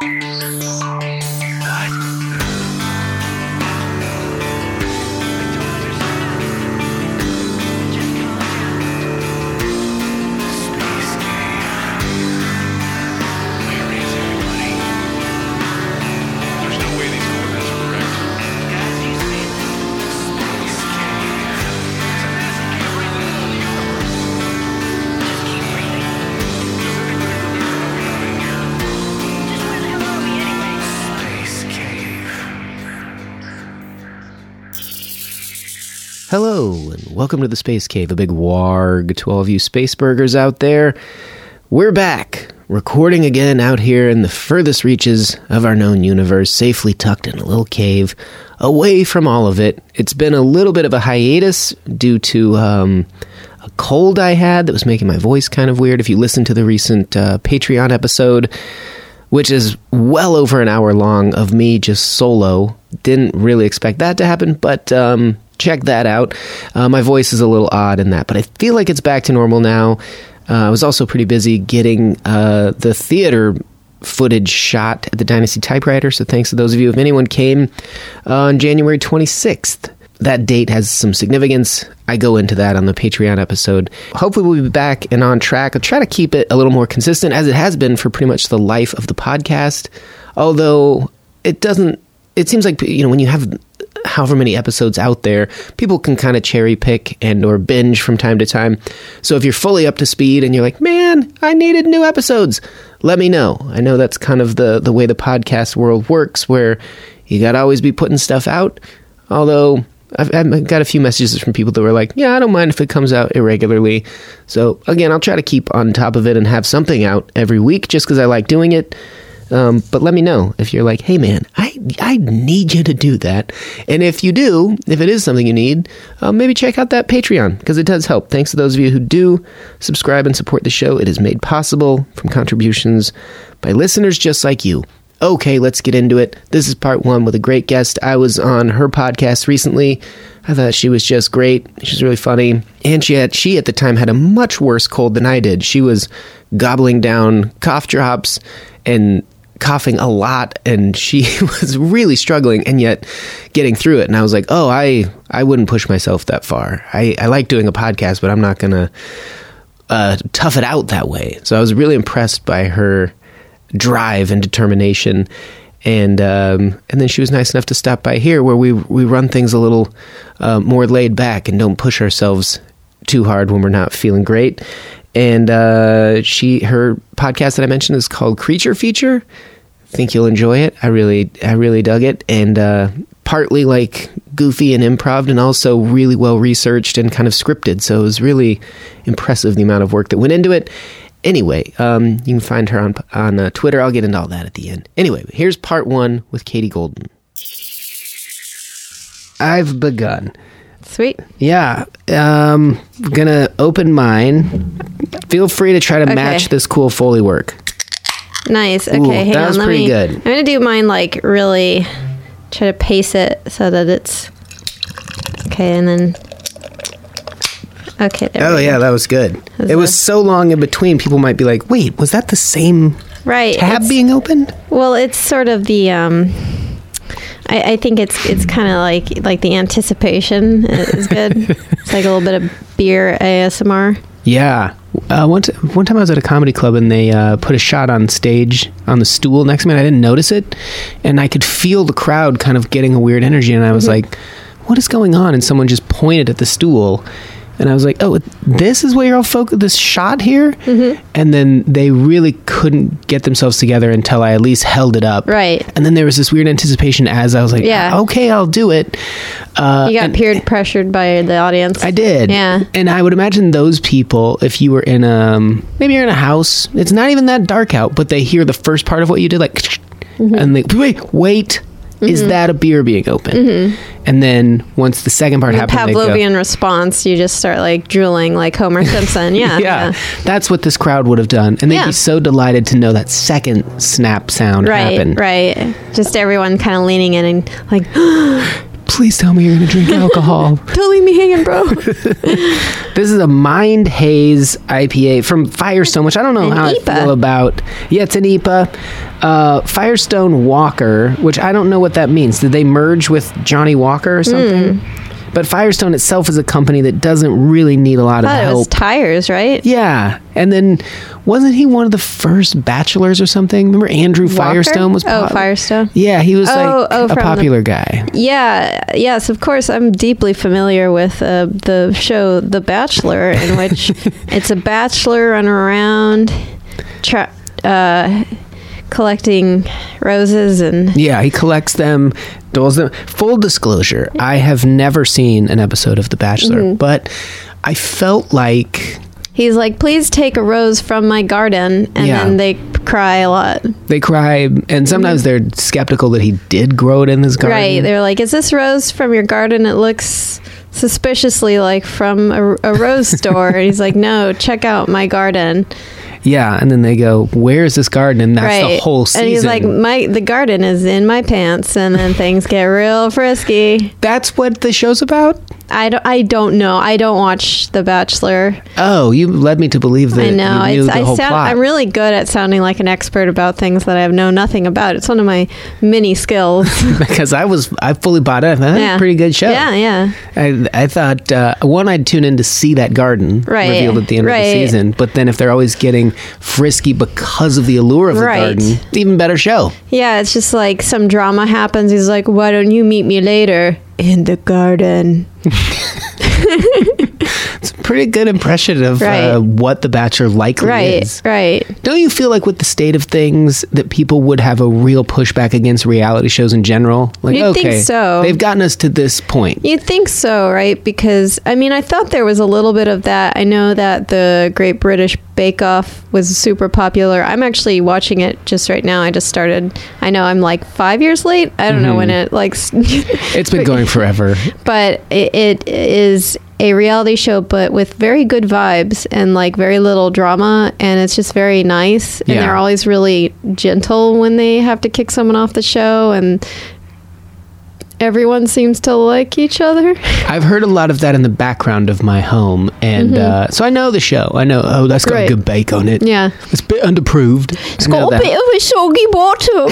There's welcome to the Space Cave, a big warg to all of you space burgers out there. We're back, recording again out here in the furthest reaches of our known universe, safely tucked in a little cave, away from all of it. It's been a little bit of a hiatus due to um, a cold I had that was making my voice kind of weird. If you listen to the recent uh, Patreon episode, which is well over an hour long of me just solo. Didn't really expect that to happen, but um, check that out. Uh, my voice is a little odd in that, but I feel like it's back to normal now. Uh, I was also pretty busy getting uh, the theater footage shot at the Dynasty Typewriter, so thanks to those of you. If anyone came on January 26th, that date has some significance. I go into that on the Patreon episode. Hopefully, we'll be back and on track. I'll try to keep it a little more consistent as it has been for pretty much the life of the podcast. Although it doesn't, it seems like, you know, when you have however many episodes out there, people can kind of cherry pick and or binge from time to time. So if you're fully up to speed and you're like, man, I needed new episodes, let me know. I know that's kind of the, the way the podcast world works where you got to always be putting stuff out. Although I've, I've got a few messages from people that were like, "Yeah, I don't mind if it comes out irregularly." So again, I'll try to keep on top of it and have something out every week, just because I like doing it. Um, but let me know if you're like, "Hey, man, I I need you to do that." And if you do, if it is something you need, uh, maybe check out that Patreon because it does help. Thanks to those of you who do subscribe and support the show. It is made possible from contributions by listeners just like you. Okay, let's get into it. This is part one with a great guest. I was on her podcast recently. I thought she was just great. She's really funny, and she had she at the time had a much worse cold than I did. She was gobbling down cough drops and coughing a lot and she was really struggling and yet getting through it. And i was like oh i i wouldn't push myself that far. I i like doing a podcast but i'm not gonna uh, tough it out that way. So i was really impressed by her drive and determination. And um, and then she was nice enough to stop by here where we we run things a little uh, more laid back and don't push ourselves too hard when we're not feeling great. And uh, she her podcast that I mentioned is called Creature Feature. I think you'll enjoy it. I really I really dug it, and uh, partly like goofy and improv, and also really well researched and kind of scripted. So it was really impressive the amount of work that went into it. Anyway, um, you can find her on on uh, Twitter. I'll get into all that at the end. Anyway, here's part one with Katie Golden. I've begun. Sweet. Yeah. Um gonna open mine. Feel free to try to Okay. match this cool Foley work. Nice. Okay, Ooh, hang that on. was let pretty me, good. I'm gonna do mine like really try to pace it so that it's okay, and then okay. There Oh yeah, that was good. Is it was that- so long in between people might be like, "Wait, was that the same right. tab being opened?" Well, it's sort of the. Um, I, I think it's it's kind of like like the anticipation is good. it's like a little bit of beer ASMR. Yeah. Uh, one, t- one time I was at a comedy club and they uh, put a shot on stage on the stool next to me and I didn't notice it. And I could feel the crowd kind of getting a weird energy. And I was like, what is going on? And someone just pointed at the stool. And I was like, oh, this is where you're all focused, this shot here? And then they really couldn't get themselves together until I at least held it up. Right. And then there was this weird anticipation as I was like, Yeah. okay, I'll do it. Uh, You got and- peer pressured by the audience. I did. Yeah. And I would imagine those people, if you were in a, maybe you're in a house, it's not even that dark out, but they hear the first part of what you did, like, Mm-hmm. and they, wait, wait, is that a beer being open? And then once the second part happened, they go, Mm-hmm. Pavlovian response, you just start like drooling like Homer Simpson. Yeah. yeah, that's what this crowd would have done. And they'd Yeah. be so delighted to know that second snap sound Right, happened. right. Just everyone kind of leaning in and like, Please tell me you're going to drink alcohol. Don't leave me hanging, bro. this is a Mind Haze IPA from Firestone, which I don't know An how I IPA. feel about. Yeah, it's an IPA. Uh, Firestone Walker, which I don't know what that means. Did they merge with Johnnie Walker or something? Hmm. But Firestone itself is a company that doesn't really need a lot of thought it was help. tires, right? yeah, and then wasn't he one of the first bachelors or something? Remember Andrew Walker? Firestone was Oh, Firestone. Yeah, he was Oh, like oh, a from the- popular guy. Yeah, yes, of course. I'm deeply familiar with uh, the show The Bachelor, in which it's a bachelor running around tra- uh, collecting roses and. Yeah, he collects them, doles them. Full disclosure, I have never seen an episode of The Bachelor, Mm-hmm. but I felt like He's like, please take a rose from my garden. And Yeah. then they cry a lot. they cry, and sometimes they're skeptical that he did grow it in his garden. Mm-hmm. Right. They're like, is this rose from your garden? It looks suspiciously like from a, a rose store. and he's like, no, check out my garden. Yeah, and then they go, "Where's this garden?" And that's the whole season. And he's like, my the garden is in my pants, and then things get real frisky. "That's what the show's about." I don't, I don't know. I don't watch The Bachelor. Oh, you led me to believe that I know. you knew It's, the I sound, plot. I'm really good at sounding like an expert about things that I have know nothing about. It's one of my many skills. because I was, I fully bought it. That's yeah. a pretty good show. Yeah, yeah. I, I thought uh, one, I'd tune in to see that garden Right, revealed at the end of the season. But then if they're always getting frisky because of the allure of the Right. garden, even better show. Yeah, it's just like some drama happens. He's like, "Why don't you meet me later in the garden?" Pretty good impression of Right. uh, what The Bachelor likely Right, is. right. Don't you feel like with the state of things that people would have a real pushback against reality shows in general? Like, You'd think so. they've gotten us to this point. You'd think so, right? Because I mean, I thought there was a little bit of that. I know that the Great British Bake Off was super popular. I'm actually watching it just right now. I just started. I know I'm like five years late. I don't know when it like. It's been going forever. but it, it is a reality show but with very good vibes and like very little drama and it's just very nice and Yeah. they're always really gentle when they have to kick someone off the show and everyone seems to like each other I've heard a lot of that in the background of my home, and uh, so I know the show. I know. Oh, that's got Mm-hmm. Right. a good bake on it. yeah it's a bit underproved. it's got a bit of a soggy bottom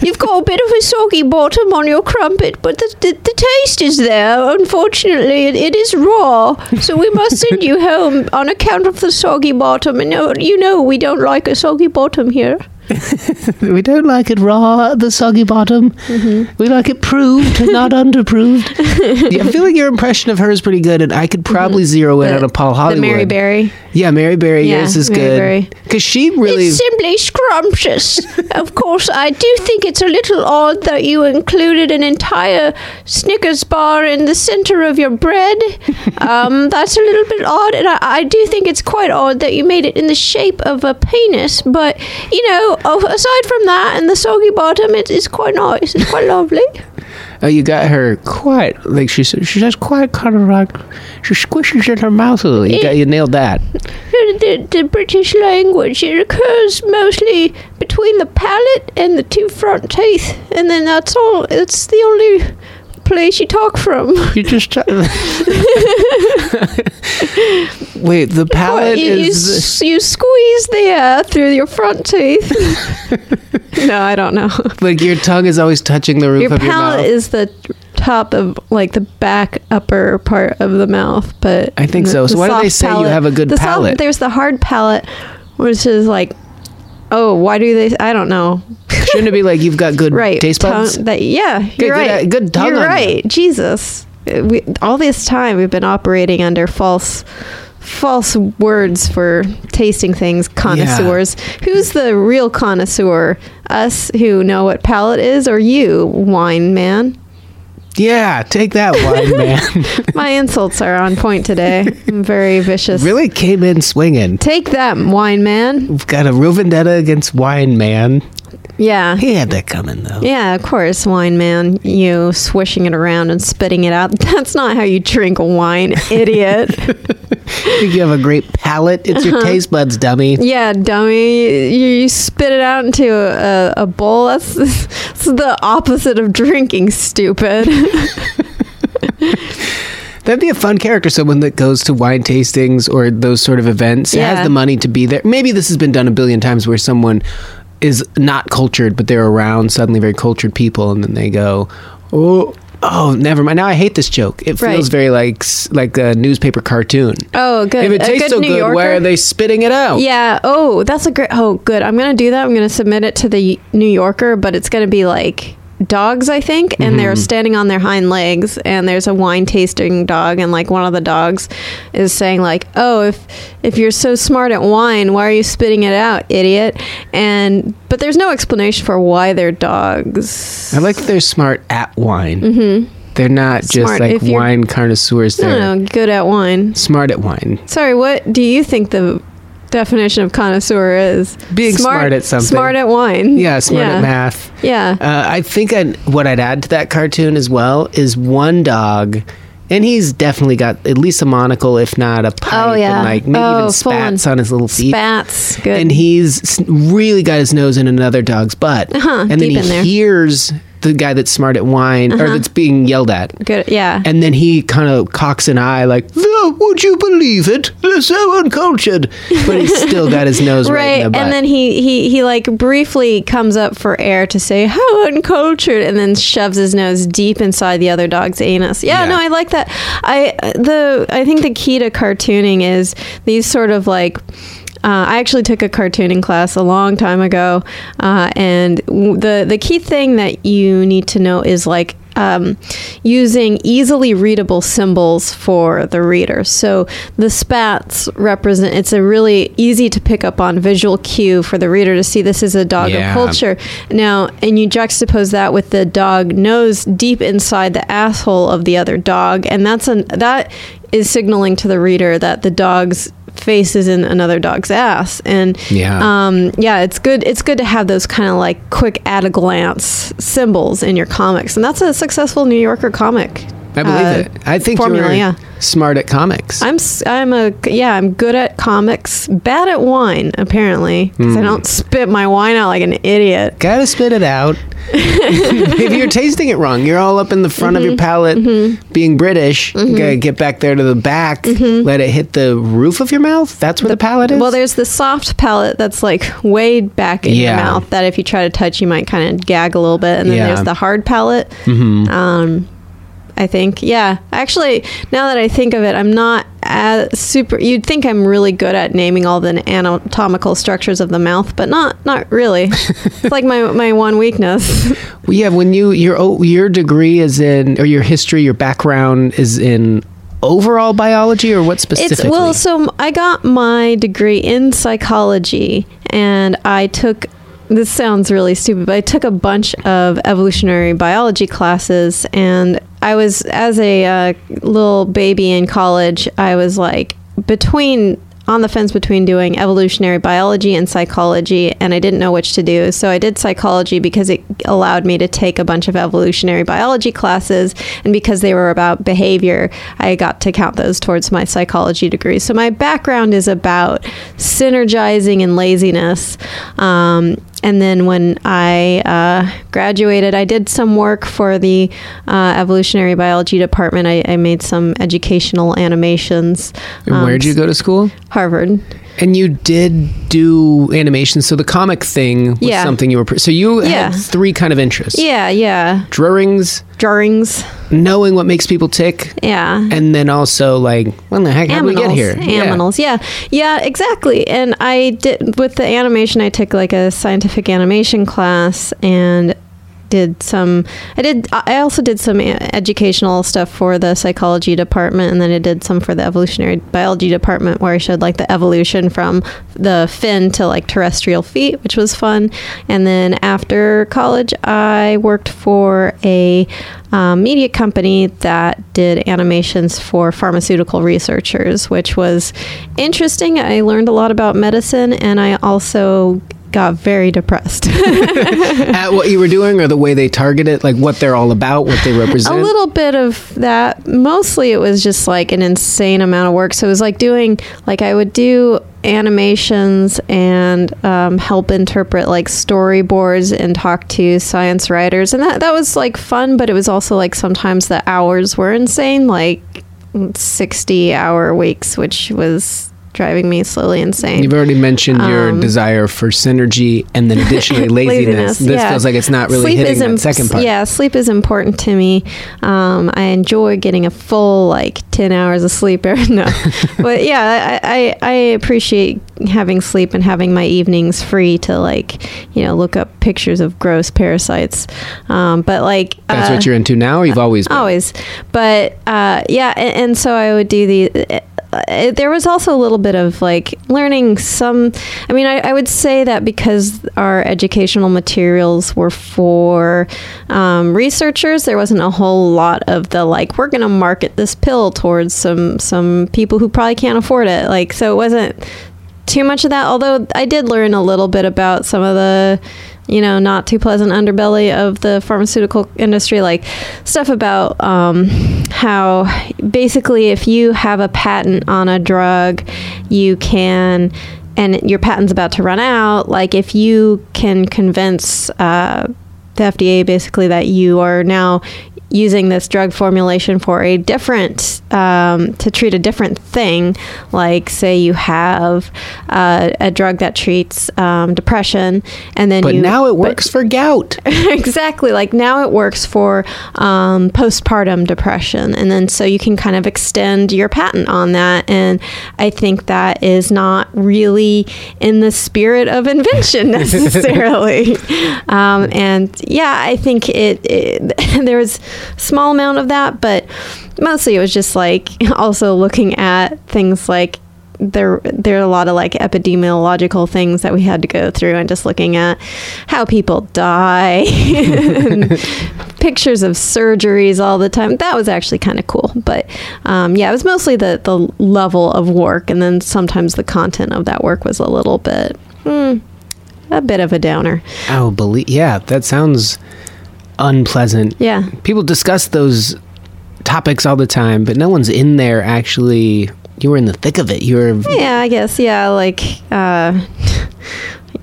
you've got a bit of a soggy bottom on your crumpet but the, the, the taste is there unfortunately it, it is raw so we must send you home on account of the soggy bottom and you know we don't like a soggy bottom here We don't like it raw, the soggy bottom. Mm-hmm. We like it proved, not underproved. yeah, I feel like your impression of her is pretty good, and I could probably zero in Mm-hmm. The- on a Paul the Hollywood. Mary Berry. Yeah, Mary Berry. Yeah, yours is Mary good because she really. It's simply scrumptious. of course, I do think it's a little odd that you included an entire Snickers bar in the center of your bread. Um, that's a little bit odd, and I, I do think it's quite odd that you made it in the shape of a penis. But you know, oh, aside from that and the soggy bottom, it is quite nice. It's quite lovely. Oh, you got her quite like she. She says quite kind of like she squishes in her mouth a little. You got you nailed that. The, the, the British language it occurs mostly between the palate and the two front teeth, and then that's all. It's the only place you talk from. You just wait. The palate you, you, is. s- you squeeze the air through your front teeth. no, I don't know. like your tongue is always touching the roof Your of your palate is the top of like the back upper part of the mouth, but I think the- so. So the why do they soft say you have a good the soft- palate? there's the hard palate, which is like, oh, why do they? I don't know. Shouldn't it be like you've got good right taste buds? tongue- that, yeah you're good- right uh, good tongue you're you. right jesus we, all this time we've been operating under false false words for tasting things connoisseurs who's the real connoisseur us who know what palate is or you wine man Yeah, take that wine, man. my insults are on point today i'm very vicious really came in swinging. take that wine man We've got a real vendetta against Wine Man. Yeah He had that coming though. Yeah, of course, wine man. You swishing it around and spitting it out. That's not how you drink wine, idiot. think you have a great palate. It's Uh-huh. your taste buds, dummy. yeah, dummy. You, you spit it out into a, a bowl. That's, that's the opposite of drinking, stupid. That'd be a fun character, someone that goes to wine tastings or those sort of events, Yeah. has the money to be there. Maybe this has been done a billion times where someone is not cultured, but they're around suddenly very cultured people, and then they go, "Oh, oh, never mind." Now I hate this joke. It feels Right. very like like a newspaper cartoon. Oh, good. If it A tastes good so New good, why are they spitting it out? Yeah. Oh, that's a great. Oh, good. I'm gonna do that. I'm gonna submit it to the New Yorker, but it's gonna be like dogs, I think, and they're Mm-hmm. standing on their hind legs, and there's a wine tasting dog, and like one of the dogs is saying like, "Oh, if if you're so smart at wine, why are you spitting it out, idiot?" And but there's no explanation for why they're dogs. I like that they're smart at wine. Mm-hmm. They're not just like If wine connoisseurs. They're don't. Good at wine. smart at wine. Sorry, what do you think the definition of connoisseur is? Being smart at something. Smart at wine. Yeah, smart at math. Yeah. Uh, I think i what I'd add to that cartoon as well is one dog, and he's definitely got at least a monocle, if not a pipe, Oh, yeah. and like maybe Oh, even on. spats on his little feet. Spats. Good. And he's really got his nose in another dog's butt. Uh-huh, and then he in there. Hears the guy that's smart at wine, or uh-huh. that's being yelled at. Good. Yeah. And then he kind of cocks an eye, like, "Oh, "Would you believe it? They're so uncultured." But he's still got his nose right, right. in the butt. And then he, he, he like briefly comes up for air to say, how uncultured, and then shoves his nose deep inside the other dog's anus. Yeah, Yeah. no, I like that. I, the, I think the key to cartooning is these sort of like, uh, I actually took a cartooning class a long time ago, uh, and w- the the key thing that you need to know is like um, using easily readable symbols for the reader. So the spats represent. It's a really easy to pick up on visual cue for the reader to see this is a dog Yeah. of culture. Now, and you juxtapose that with the dog nose deep inside the asshole of the other dog, and that's an that is signaling to the reader that the dog's face is in another dog's ass. And Yeah. um yeah it's good it's good to have those kind of like quick at a glance symbols in your comics. And that's a successful new yorker comic I believe uh, it. I think formula, you're yeah. smart at comics. I'm I'm a yeah I'm good at comics bad at wine apparently because Hmm. I don't spit my wine out like an idiot Gotta spit it out. if you're tasting it wrong, you're all up in the front Mm-hmm. of your palate, being British. You gotta get back there to the back, let it hit the roof of your mouth. That's where the, palate is. Mm-hmm. Well, there's the soft palate that's like way back in Yeah. your mouth that if you try to touch, you might kind of gag a little bit. And then Yeah. there's the hard palate. Mm-hmm. Um, I think, yeah. Actually, now that I think of it, I'm not as super. You'd think I'm really good at naming all the anatomical structures of the mouth, but not not really. it's like my my one weakness. Well, yeah, when you your your degree is in or your history, your background is in overall biology or what specifically? It's well, so I got my degree in psychology, and I took. This sounds really stupid, but I took a bunch of evolutionary biology classes, and I was as a uh, little baby in college. I was like between on the fence between doing evolutionary biology and psychology, and I didn't know which to do. So I did psychology because it allowed me to take a bunch of evolutionary biology classes, and because they were about behavior, I got to count those towards my psychology degree. So my background is about synergizing and laziness. Um, and then when I uh, graduated, I did some work for the uh, evolutionary biology department. I, I made some educational animations. And Where did you go to school? Harvard. And you did do animation, so the comic thing was Yeah. something you were. So you Yeah. had three kind of interests: Yeah, yeah. drawings, Drawings. knowing what makes people tick, Yeah. and then also like, when the heck how did we get here? Aminals, yeah. yeah, exactly. And I did with the animation. I took like a scientific animation class and did some. I did. I also did some educational stuff for the psychology department, and then I did some for the evolutionary biology department, where I showed like the evolution from the fin to like terrestrial feet, which was fun. And then after college, I worked for a um, media company that did animations for pharmaceutical researchers, which was interesting. I learned a lot about medicine, and I also got very depressed. At what you were doing or the way they target it, like what they're all about, what they represent? a little bit of that. Mostly it was just like an insane amount of work. So it was like doing, like, I would do animations and um, help interpret like storyboards and talk to science writers. And that, that was like fun, but it was also like sometimes the hours were insane, like 60 hour weeks, which was driving me slowly insane. You've already mentioned your Um, desire for synergy and then additionally laziness. This yeah. feels like it's not really Sleep hitting that im- second part. Yeah, sleep is important to me. Um, I enjoy getting a full like ten hours of sleep. no, but yeah, I, I I appreciate having sleep and having my evenings free to like you know look up pictures of gross parasites. Um, but like That's uh, what you're into now? Or you've always been? always but uh, yeah and, and so i would do the uh, there was also a little bit of like learning some i mean I, I would say that because our educational materials were for um, researchers there wasn't a whole lot of the like we're going to market this pill towards some some people who probably can't afford it. Like so it wasn't too much of that although i did learn a little bit about some of the you know not too pleasant underbelly of the pharmaceutical industry like stuff about um, how basically if you have a patent on a drug you can and your patent's about to run out like if you can convince uh, the FDA basically that you are now using this drug formulation for a different um, to treat a different thing. Like say you have uh, a drug that treats um, depression and then But you now it but- works for gout. exactly. Like now it works for um, postpartum depression. And then so you can kind of extend your patent on that. And i think that is not really in the spirit of invention necessarily. Um, and yeah i think it, it there was a small amount of that but mostly it was just like also looking at things like there there are a lot of like epidemiological things that we had to go through and just looking at how people die and pictures of surgeries all the time. That was actually kind of cool but um, yeah it was mostly the the level of work and then sometimes the content of that work was a little bit hmm, a bit of a downer. Oh, believe yeah, that sounds unpleasant. yeah People discuss those topics all the time, but no one's in there actually. You were in the thick of it. You were Yeah, I guess. Yeah, like, uh,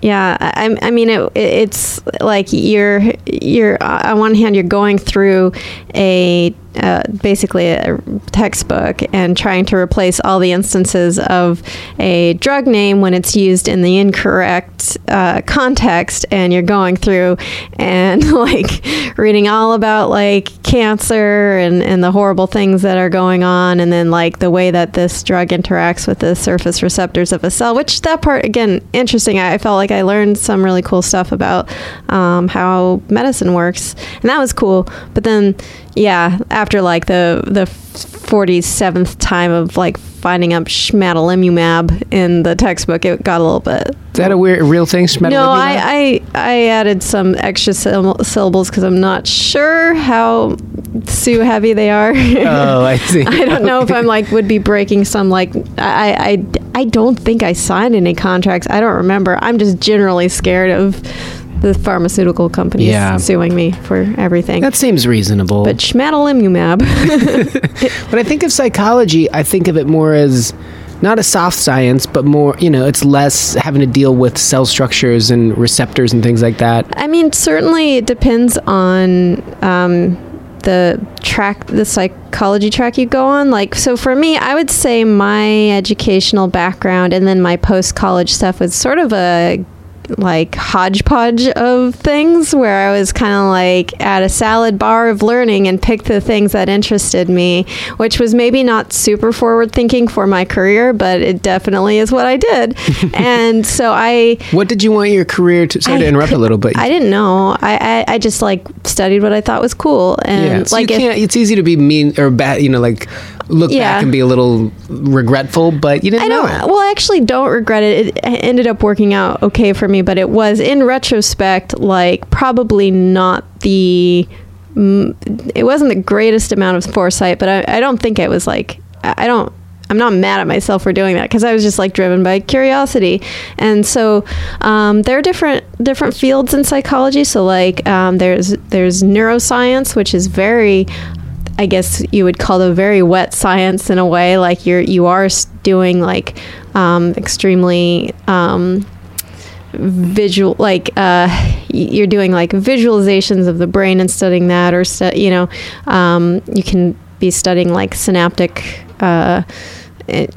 yeah. I, I mean, it, it's like you're you're on one hand you're going through a uh, basically a textbook and trying to replace all the instances of a drug name when it's used in the incorrect uh, context, and you're going through and like reading all about like cancer and, and the horrible things that are going on, and then like the way that this drug interacts with the surface receptors of a cell, which that part again interesting. I, I felt like I learned some really cool stuff about um, how medicine works, and that was cool. But then, yeah, after like the the forty seventh time of like finding up schmadalimumab in the textbook, it got a little bit Is that a weird real thing? No, I, I I added some extra syll- syllables because I'm not sure how Sue heavy they are. Oh, I see. I don't know if I'm like would be breaking some like I, I I don't think I signed any contracts. I don't remember. I'm just generally scared of the pharmaceutical companies Yeah. suing me for everything. That seems reasonable. but schmadalimumab. When I think of psychology, I think of it more as not a soft science, but more, you know, it's less having to deal with cell structures and receptors and things like that. I mean, certainly it depends on um, the track, the psychology track you go on. Like, so for me, I would say my educational background and then my post college stuff was sort of a like hodgepodge of things where I was kind of like at a salad bar of learning and picked the things that interested me, which was maybe not super forward thinking for my career, but it definitely is what I did. and so I What did you want your career to? Sorry to I interrupt a little, but I didn't know. I, I, I just like studied what I thought was cool, and yeah, so like you if, can't. It's easy to be mean or bad. You know, like look Yeah. back and be a little regretful, but you didn't I know don't. it. Well, I actually don't regret it. It ended up working out okay for me, but it was in retrospect like probably not the. It wasn't the greatest amount of foresight, but I, I don't think it was like I I don't. I'm not mad at myself for doing that because I was just like driven by curiosity. And so um, there are different different fields in psychology. So like um, there's there's neuroscience, which is very I guess you would call it very wet science in a way. Like you're you are doing like um, extremely um, visual like uh, you're doing like visualizations of the brain and studying that or stu- you know um, you can be studying like synaptic uh, it,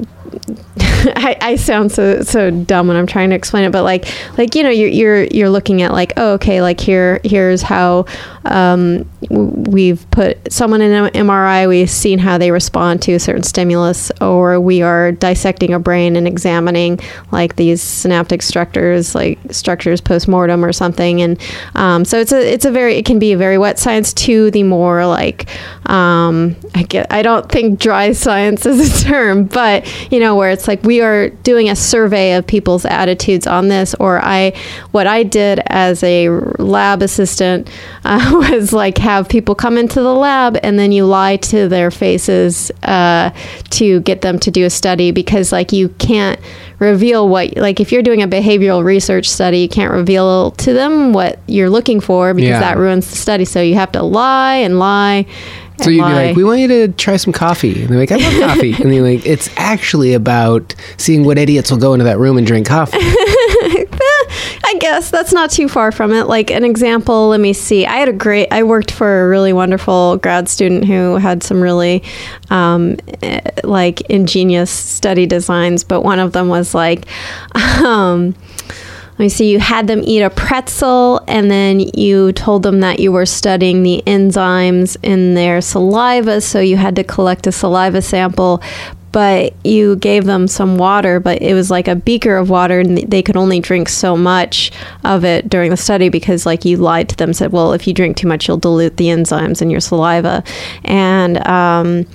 I, I sound so so dumb when I'm trying to explain it, but like like you know you're you're you're looking at like oh okay like here here's how um, we've put someone in an MRI we've seen how they respond to a certain stimulus or we are dissecting a brain and examining like these synaptic structures like structures post mortem or something. And um, so it's a it's a very it can be a very wet science to the more like um, I get I don't think dry science is a term but you know where it's like we are doing a survey of people's attitudes on this or I what I did as a lab assistant uh, was like have people come into the lab and then you lie to their faces uh, to get them to do a study because like you can't reveal what like if you're doing a behavioral research study you can't reveal to them what you're looking for because Yeah. that ruins the study so you have to lie and lie So you'd be like, "We want you to try some coffee," and they're like, "I love coffee," and you're like, "It's actually about seeing what idiots will go into that room and drink coffee." I guess that's not too far from it. Like an example, let me see. I had a great. I worked for a really wonderful grad student who had some really, um, eh, like ingenious study designs. But one of them was like, um, me see. You had them eat a pretzel, and then you told them that you were studying the enzymes in their saliva. So you had to collect a saliva sample. But you gave them some water, but it was like a beaker of water, and they could only drink so much of it during the study because, like, you lied to them, said, "Well, if you drink too much, you'll dilute the enzymes in your saliva," and um,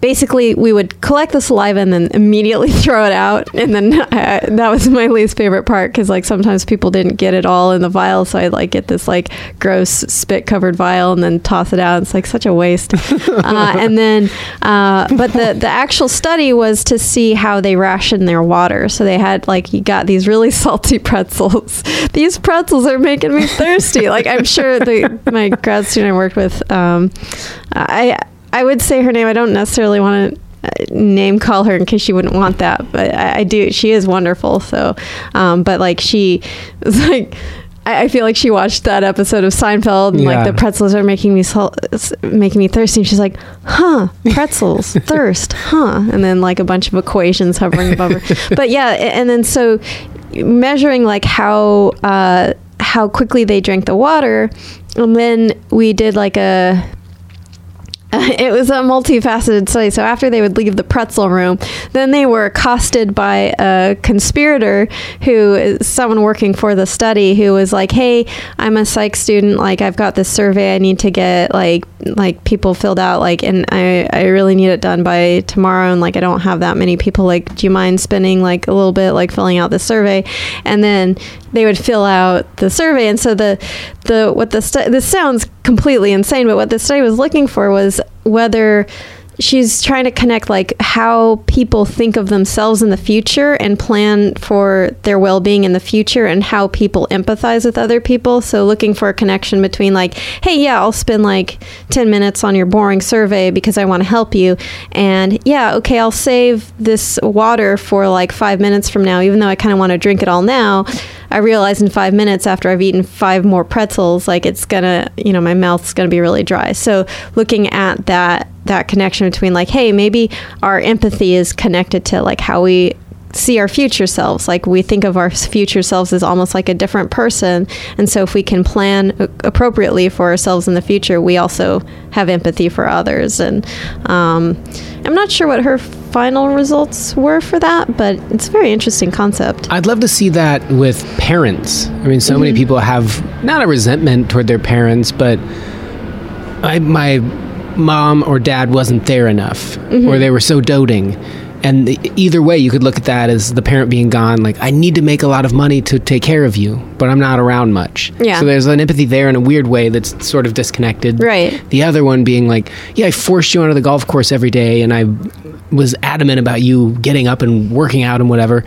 basically we would collect the saliva and then immediately throw it out. And then uh, that was my least favorite part because like sometimes people didn't get it all in the vial. So i'd like get this like gross spit covered vial and then toss it out. It's like such a waste. Uh, and then uh, but the, the actual study was to see how they ration their water. So they had like you got these really salty pretzels. These pretzels are making me thirsty. Like i'm sure the my grad student i worked with um, i I would say her name. I don't necessarily want to name call her in case she wouldn't want that, but I, I do. She is wonderful. So, um, but like she was like. I I feel like she watched that episode of Seinfeld, and Yeah. like the pretzels are making me sal- making me thirsty. And she's like, "Huh, pretzels, thirst, huh?" And then like a bunch of equations hovering above her. But yeah, and then so measuring like how uh, how quickly they drank the water, and then we did like a it was a multifaceted study. So after they would leave the pretzel room, then they were accosted by a conspirator who is someone working for the study who was like, "Hey, I'm a psych student. Like, I've got this survey I need to get like like people filled out. Like, and I I really need it done by tomorrow. And like, I don't have that many people. Like, do you mind spending like a little bit like filling out the survey?" And then they would fill out the survey. And so the the what the stu- this sounds completely insane, but what the study was looking for was whether she's trying to connect like how people think of themselves in the future and plan for their well-being in the future and how people empathize with other people. So looking for a connection between like hey yeah i'll spend like 10 minutes on your boring survey because i want to help you. And yeah okay i'll save this water for like five minutes from now even though i kind of want to drink it all now i realize in five minutes after i've eaten five more pretzels like it's gonna you know my mouth's gonna be really dry. So looking at that that connection between like hey maybe our empathy is connected to like how we see our future selves. Like we think of our future selves as almost like a different person. And so if we can plan appropriately for ourselves in the future we also have empathy for others. And um, i'm not sure what her final results were for that but it's a very interesting concept. I'd love to see that with parents. I mean, so many people have not a resentment toward their parents, but I, my mom or dad wasn't there enough, or they were so doting. And e- either way, you could look at that as the parent being gone. Like, I need to make a lot of money to take care of you, but I'm not around much. Yeah. So there's an empathy there in a weird way that's sort of disconnected. Right. The other one being like, yeah, I forced you onto the golf course every day, and I was adamant about you getting up and working out and whatever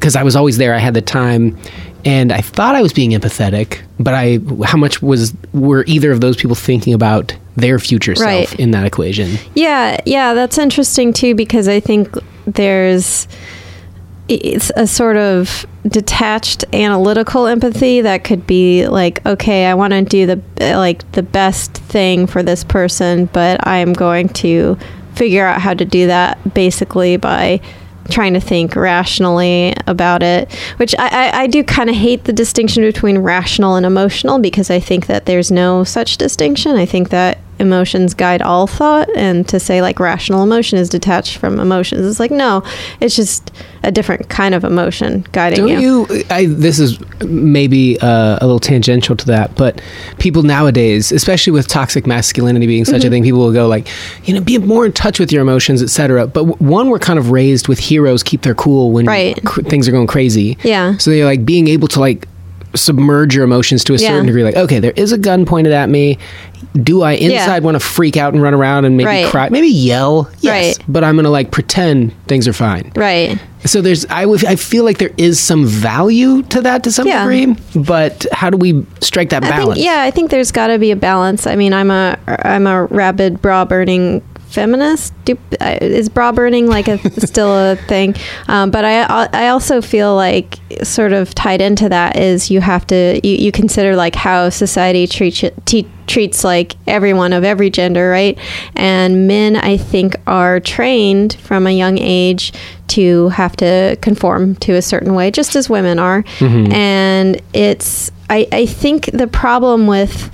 because I was always there. I had the time, and I thought I was being empathetic. But I, how much was were either of those people thinking about their future self Right. in that equation? Yeah, yeah, that's interesting too because I think there's it's a sort of detached analytical empathy that could be like okay i want to do the like the best thing for this person but i'm going to figure out how to do that basically by trying to think rationally about it which i, I, I do kind of hate the distinction between rational and emotional because i think that there's no such distinction. I think that emotions guide all thought and to say like rational emotion is detached from emotions it's like no it's just a different kind of emotion guiding Don't you. you? I, this is maybe uh, a little tangential to that, but people nowadays, especially with toxic masculinity being such Mm-hmm. a thing, people will go like, you know, be more in touch with your emotions, etc. But w- one, we're kind of raised with heroes keep their cool when Right. cr- things are going crazy. Yeah. So you're like being able to like submerge your emotions to a Yeah. certain degree. Like, okay, there is a gun pointed at me. Do I inside want to freak out and run around and maybe Right. cry? Maybe yell. Yes. Right. But I'm gonna like pretend things are fine. right So there's, I I feel like there is some value to that to some Yeah. degree, but how do we strike that I balance? think yeah, I think there's got to be a balance. I mean, I'm a I'm a rabid bra burning feminist. Do, uh, is bra burning like a still a thing? Um, but I I also feel like sort of tied into that is you have to you, you consider like how society treats te- treats like everyone of every gender, right? And men, I think, are trained from a young age to have to conform to a certain way, just as women are. And it's, I, I think the problem with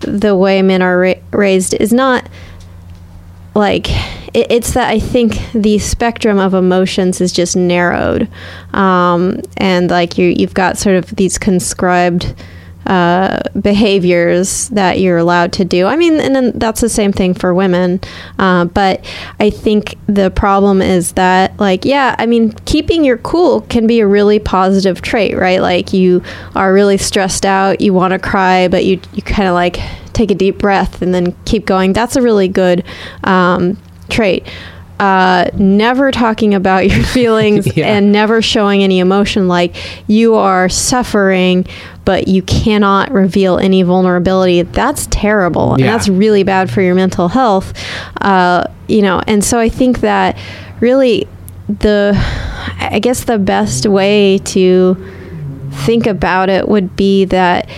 the way men are ra- raised is not like it, it's that I think the spectrum of emotions is just narrowed, um, and like you you've got sort of these conscribed uh, behaviors that you're allowed to do. I mean, and then that's the same thing for women. Uh, but I think the problem is that, like, yeah, I mean, keeping your cool can be a really positive trait, right? Like, you are really stressed out, you want to cry, but you you kind of like take a deep breath and then keep going. That's a really good um, trait. Uh, never talking about your feelings Yeah. and never showing any emotion like you are suffering but you cannot reveal any vulnerability. That's terrible and that's really bad for your mental health uh, you know and so i think that really the i guess the best way to think about it would be that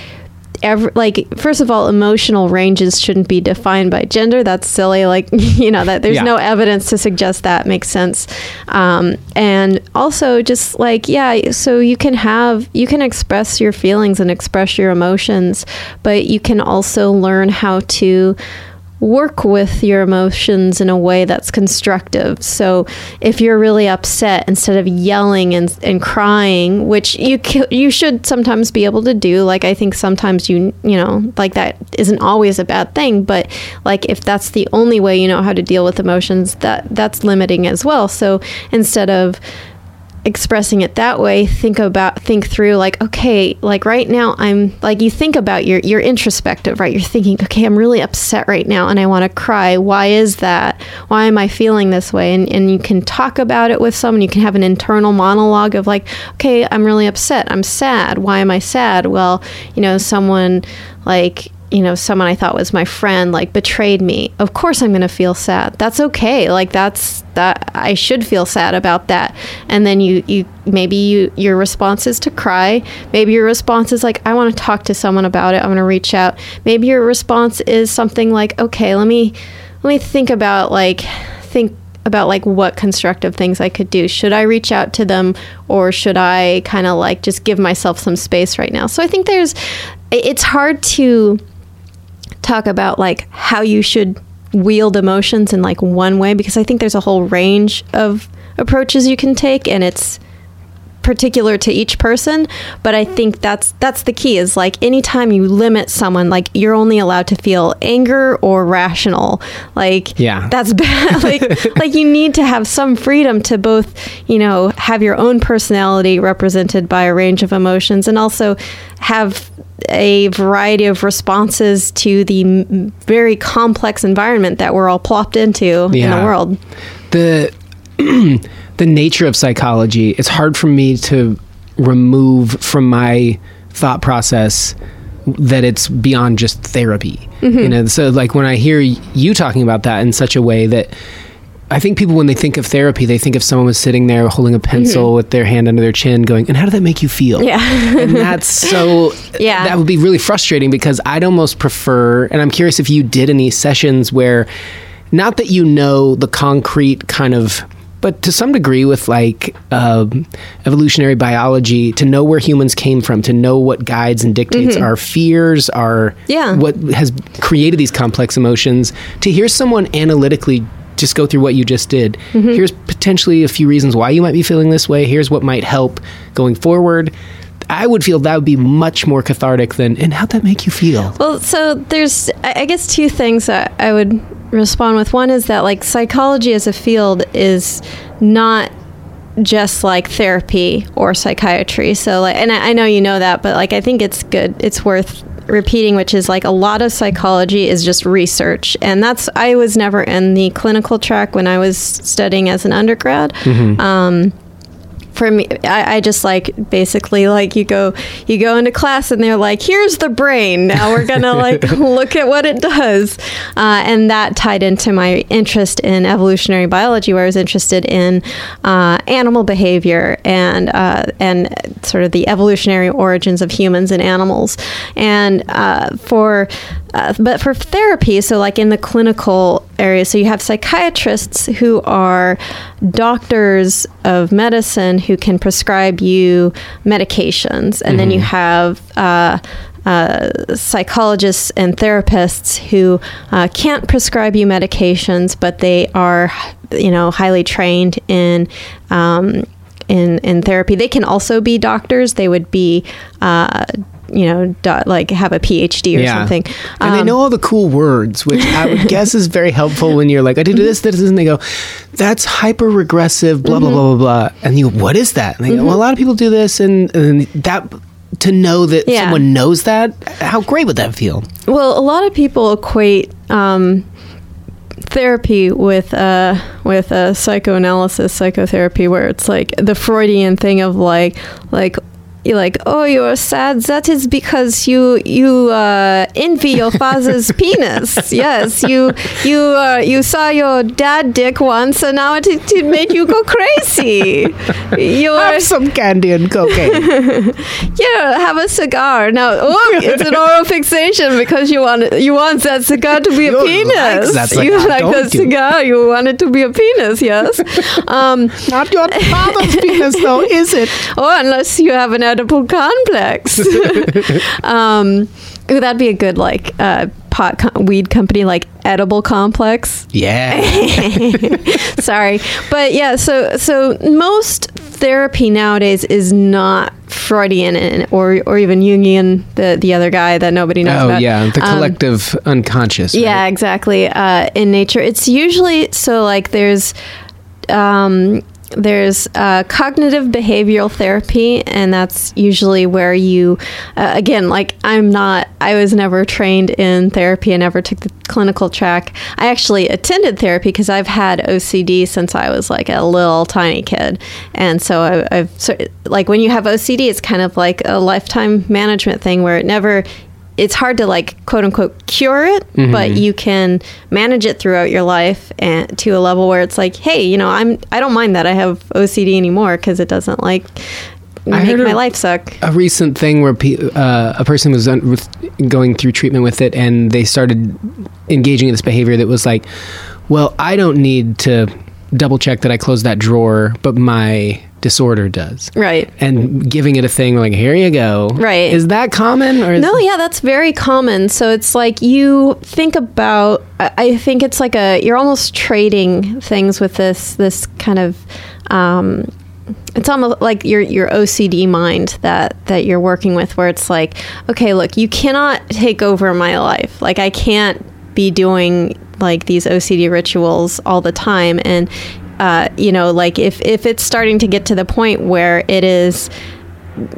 every, like first of all emotional ranges shouldn't be defined by gender. That's silly. Like you know that there's Yeah. no evidence to suggest that makes sense. Um, and also just like yeah so you can have you can express your feelings and express your emotions but you can also learn how to work with your emotions in a way that's constructive. So if you're really upset, instead of yelling and, and crying, which you you should sometimes be able to do, like I think sometimes you you know like that isn't always a bad thing, but like if that's the only way you know how to deal with emotions, that that's limiting as well. So instead of expressing it that way think about think through like okay like right now i'm like you think about your you're introspective right? You're thinking okay i'm really upset right now and i want to cry. Why is that? Why am i feeling this way? And, and you can talk about it with someone. You can have an internal monologue of like okay i'm really upset. I'm sad. Why am i sad? Well you know someone like you know someone i thought was my friend like betrayed me of course i'm going to feel sad. That's okay. Like that's that i should feel sad about that. And then you you maybe you your response is to cry. Maybe your response is like i want to talk to someone about it. I'm going to reach out. Maybe your response is something like okay let me let me think about like think about like what constructive things I could do. Should I reach out to them or should I kind of like just give myself some space right now? So I think there's it's hard to talk about like how you should wield emotions in like one way because I think there's a whole range of approaches you can take and it's particular to each person but i think that's that's the key is like anytime you limit someone like you're only allowed to feel anger or rational. Like Yeah. that's bad. Like like you need to have some freedom to both you know have your own personality represented by a range of emotions and also have a variety of responses to the m- very complex environment that we're all plopped into in the world. The the nature of psychology it's hard for me to remove from my thought process that it's beyond just therapy mm-hmm. you know so like when i hear you talking about that in such a way that I think people, when they think of therapy, they think of someone was sitting there holding a pencil mm-hmm. with their hand under their chin, going, "And how did that make you feel?" Yeah. and that's so. Yeah. that would be really frustrating because I'd almost prefer, and I'm curious if you did any sessions where, not that you know the concrete kind of, but to some degree with like um, evolutionary biology, to know where humans came from, to know what guides and dictates our fears, our Mm-hmm. Yeah. what has created these complex emotions, to hear someone analytically just go through what you just did. Mm-hmm. Here's potentially a few reasons why you might be feeling this way. Here's what might help going forward. I would feel that would be much more cathartic than, and how'd that make you feel? Well, so there's, I I guess, two things that I would respond with. One is that, like, psychology as a field is not just like therapy or psychiatry. So, like, and I, I know you know that, but like, I think it's good, it's worth repeating, which is like a lot of psychology is just research. And that's, I was never in the clinical track when I was studying as an undergrad. Um, for me I, I just like basically like you go you go into class and they're like here's the brain. Now we're gonna like look at what it does. Uh, and that tied into my interest in evolutionary biology where i was interested in uh, animal behavior and uh, and sort of the evolutionary origins of humans and animals. And uh, for uh, but for therapy, so like in the clinical area, so you have psychiatrists who are doctors of medicine who can prescribe you medications, and then you have uh, uh, psychologists and therapists who uh, can't prescribe you medications, but they are, you know, highly trained in. Um, in, in therapy, they can also be doctors. They would be, uh, you know, do, like have a PhD or something. And they Um, know all the cool words, which I would guess is very helpful when you're like, I did this, this, this, and they go, that's hyper regressive, blah, blah, blah, blah, blah. And you go, what is that? And they go, well, a lot of people do this. And, and that, to know that Yeah. someone knows that, how great would that feel? Well, a lot of people equate um, therapy with uh, with uh, psychoanalysis, psychotherapy, where it's like the Freudian thing of like like. You're like, oh, you're sad. That is because you you uh, envy your father's penis. Yes, you you uh, you saw your dad dick once, and now it, it made you go crazy. You're Have some candy and cocaine. yeah, have a cigar. Now, oh, it's an oral fixation because you want you want that cigar to be a You like penis. that cigar, you like don't you? cigar. You want it to be a penis. Yes. um, Not your father's penis, though, is it? or unless you have an edible complex. um, ooh, that'd be a good like uh, pot co- weed company, like edible complex. Yeah. Sorry, but yeah. So so most therapy nowadays is not Freudian and, or or even Jungian, the the other guy that nobody knows Oh, about. yeah. The Um, collective unconscious. right? yeah, exactly. Uh, in nature, it's usually so like there's um, there's uh, cognitive behavioral therapy, and that's usually where you, uh, again, like I'm not, I was never trained in therapy. I never took the clinical track. I actually attended therapy because I've had OCD since I was like a little tiny kid, and so I, I've so, like when you have OCD, it's kind of like a lifetime management thing where it never it's hard to like quote unquote cure it, but you can manage it throughout your life and to a level where it's like, hey, you know, I'm I don't mind that I have OCD anymore because it doesn't like make my a- life suck. a recent thing where pe- uh, a person was un- with going through treatment with it and they started engaging in this behavior that was like well i don't need to double check that i closed that drawer but my disorder does Right. and giving it a thing like here you go Right. is that common or is No, yeah, that's very common. So it's like you think about. I I think it's like a you're almost trading things with this this kind of um, it's almost like your your OCD mind that that you're working with, where it's like, okay, look, you cannot take over my life. Like I can't be doing like these OCD rituals all the time, and uh, you know, like if if it's starting to get to the point where it is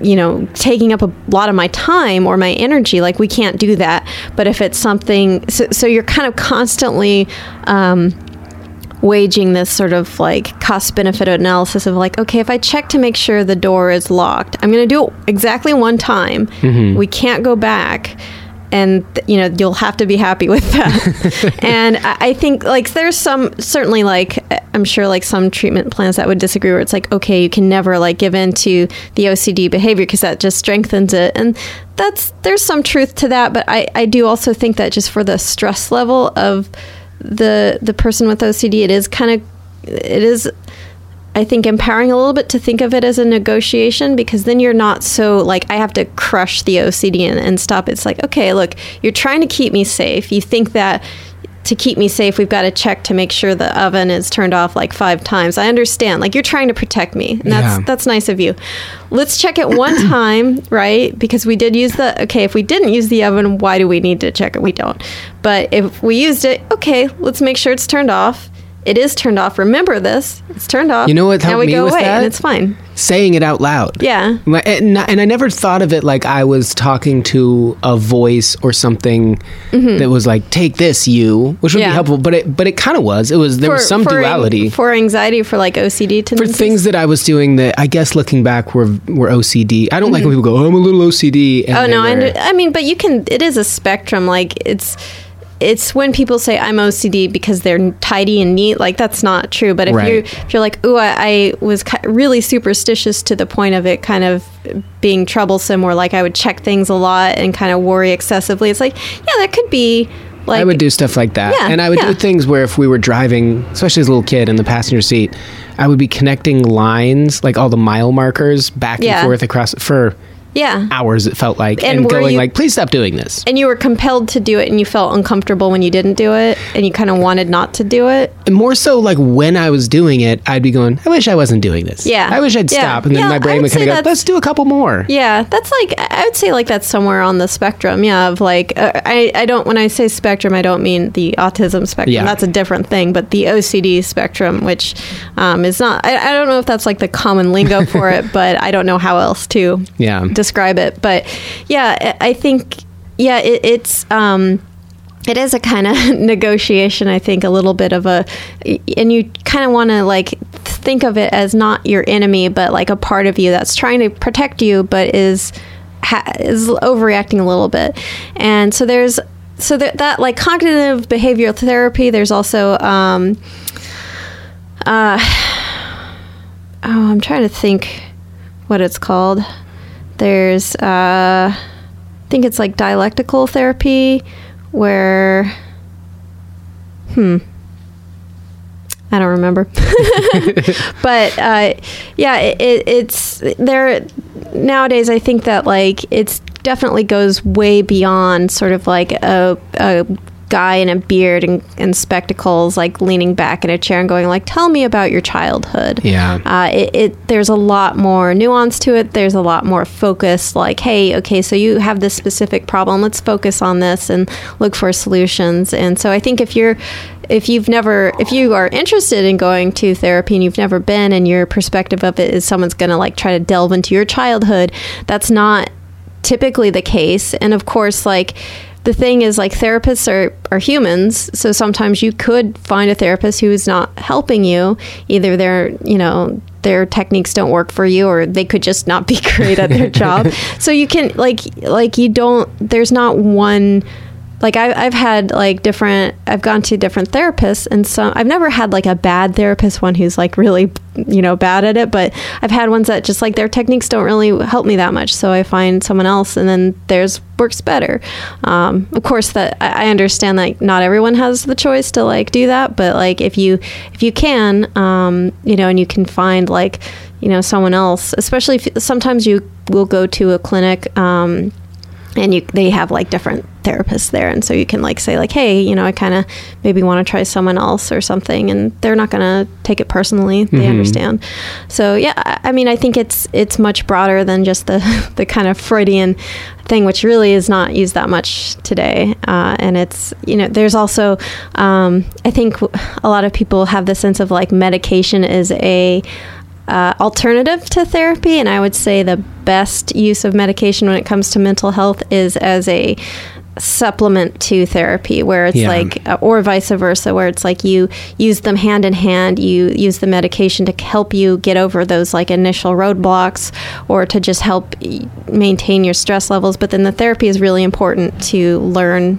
you know taking up a lot of my time or my energy like we can't do that. But if it's something so, so you're kind of constantly um, waging this sort of like cost benefit analysis of like okay if i check to make sure the door is locked i'm going to do it exactly one time. We can't go back and you know you'll have to be happy with that. And I, think like there's some certainly like i'm sure like some treatment plans that would disagree where it's like okay you can never like give in to the ocd behavior because that just strengthens it. And that's there's some truth to that but i i do also think that just for the stress level of the the person with OCD, it is kind of it is I think empowering a little bit to think of it as a negotiation because then you're not so like I have to crush the OCD and, and stop. It's like okay, look, you're trying to keep me safe. You think that to keep me safe, we've got to check to make sure the oven is turned off like five times. I understand. Like you're trying to protect me. And that's Yeah. that's nice of you. Let's check it one time, right? Because we did use the okay, if we didn't use the oven, why do we need to check it? We don't. But if we used it, okay, let's make sure it's turned off. It is turned off. Remember this. It's turned off. You know what Now helped we me go with away that? and it's fine. Saying it out loud. Yeah. And, and I never thought of it like I was talking to a voice or something that was like, "Take this, you," which would Mm-hmm. Yeah. be helpful. But it, but it kind of was. It was there was some for, duality for anxiety for like OCD to for things that I was doing that I guess looking back were were OCD. I don't like when people go, oh, "I'm a little OCD." And Mm-hmm. Oh no, I, under, I mean, but you can. It is a spectrum. Like it's, it's when people say I'm OCD because they're tidy and neat. Like that's not true. But if Right. you if you're like, ooh, I, I was ki- really superstitious to the point of it kind of being troublesome, where like I would check things a lot and kind of worry excessively. It's like, yeah, that could be. Like I would do stuff like that. Yeah, and I would yeah. do things where if we were driving, especially as a little kid in the passenger seat, I would be connecting lines, like all the mile markers, back Yeah. and forth across for yeah. hours, it felt like, And and, going you- like, please stop doing this. And you were compelled to do it, and you felt uncomfortable when you didn't do it, and you kind of wanted not to do it. And more so, like when I was doing it, I'd be going, I wish I wasn't doing this. Yeah. I wish I'd Yeah. stop. And then Yeah, my brain would would kind of go, let's do a couple more. Yeah, that's like I would say like that's somewhere on the spectrum. Yeah, of like uh, I I don't when I say spectrum, I don't mean the autism spectrum. Yeah. That's a different thing. But the OCD spectrum, which um, is not, I, I don't know if that's like the common lingo for it, but I don't know how else to Yeah. Describe it. But yeah, I think yeah, it, it's. Um, it is a kind of negotiation, I think, a little bit of a, and you kind of want to like think of it as not your enemy, but like a part of you that's trying to protect you, but is ha- is overreacting a little bit. And so there's so that, that like cognitive behavioral therapy. There's also um, uh, oh, I'm trying to think what it's called. There's uh, I think it's like dialectical therapy where hmm I don't remember. but uh, yeah, it, it, it's there nowadays. I think that like it's definitely goes way beyond sort of like a, a guy in a beard and, and spectacles, like leaning back in a chair and going like, "Tell me about your childhood." Yeah. Uh, it, it there's a lot more nuance to it. There's a lot more focus. Like, hey, okay, so you have this specific problem. Let's focus on this and look for solutions. And so I think if you're if you've never if you are interested in going to therapy and you've never been and your perspective of it is someone's going to like try to delve into your childhood that's not typically the case and of course like the thing is like therapists are are humans so sometimes you could find a therapist who is not helping you. Either they're you know their techniques don't work for you or they could just not be great at their job. So you can like like you don't there's not one like I, I've had like different i've gone to different therapists and some i've never had like a bad therapist one who's like really you know bad at it but i've had ones that just like their techniques don't really help me that much so i find someone else and then theirs works better. Um, of course that i understand that not everyone has the choice to like do that but like if you if you can um, you know and you can find like you know someone else especially if sometimes you will go to a clinic um, and you they have like different therapist there, and so you can like say like, hey, you know, I kind of maybe want to try someone else or something, and they're not gonna take it personally. They understand. So yeah, I- I mean, I think it's it's much broader than just the the kind of Freudian thing, which really is not used that much today. Uh, and it's you know, there's also um, I think a lot of people have the sense of like medication is a uh, alternative to therapy, and I would say the best use of medication when it comes to mental health is as a supplement to therapy where it's Yeah. like uh, or vice versa where it's like you use them hand in hand you use the medication to help you get over those like initial roadblocks or to just help maintain your stress levels but then the therapy is really important to learn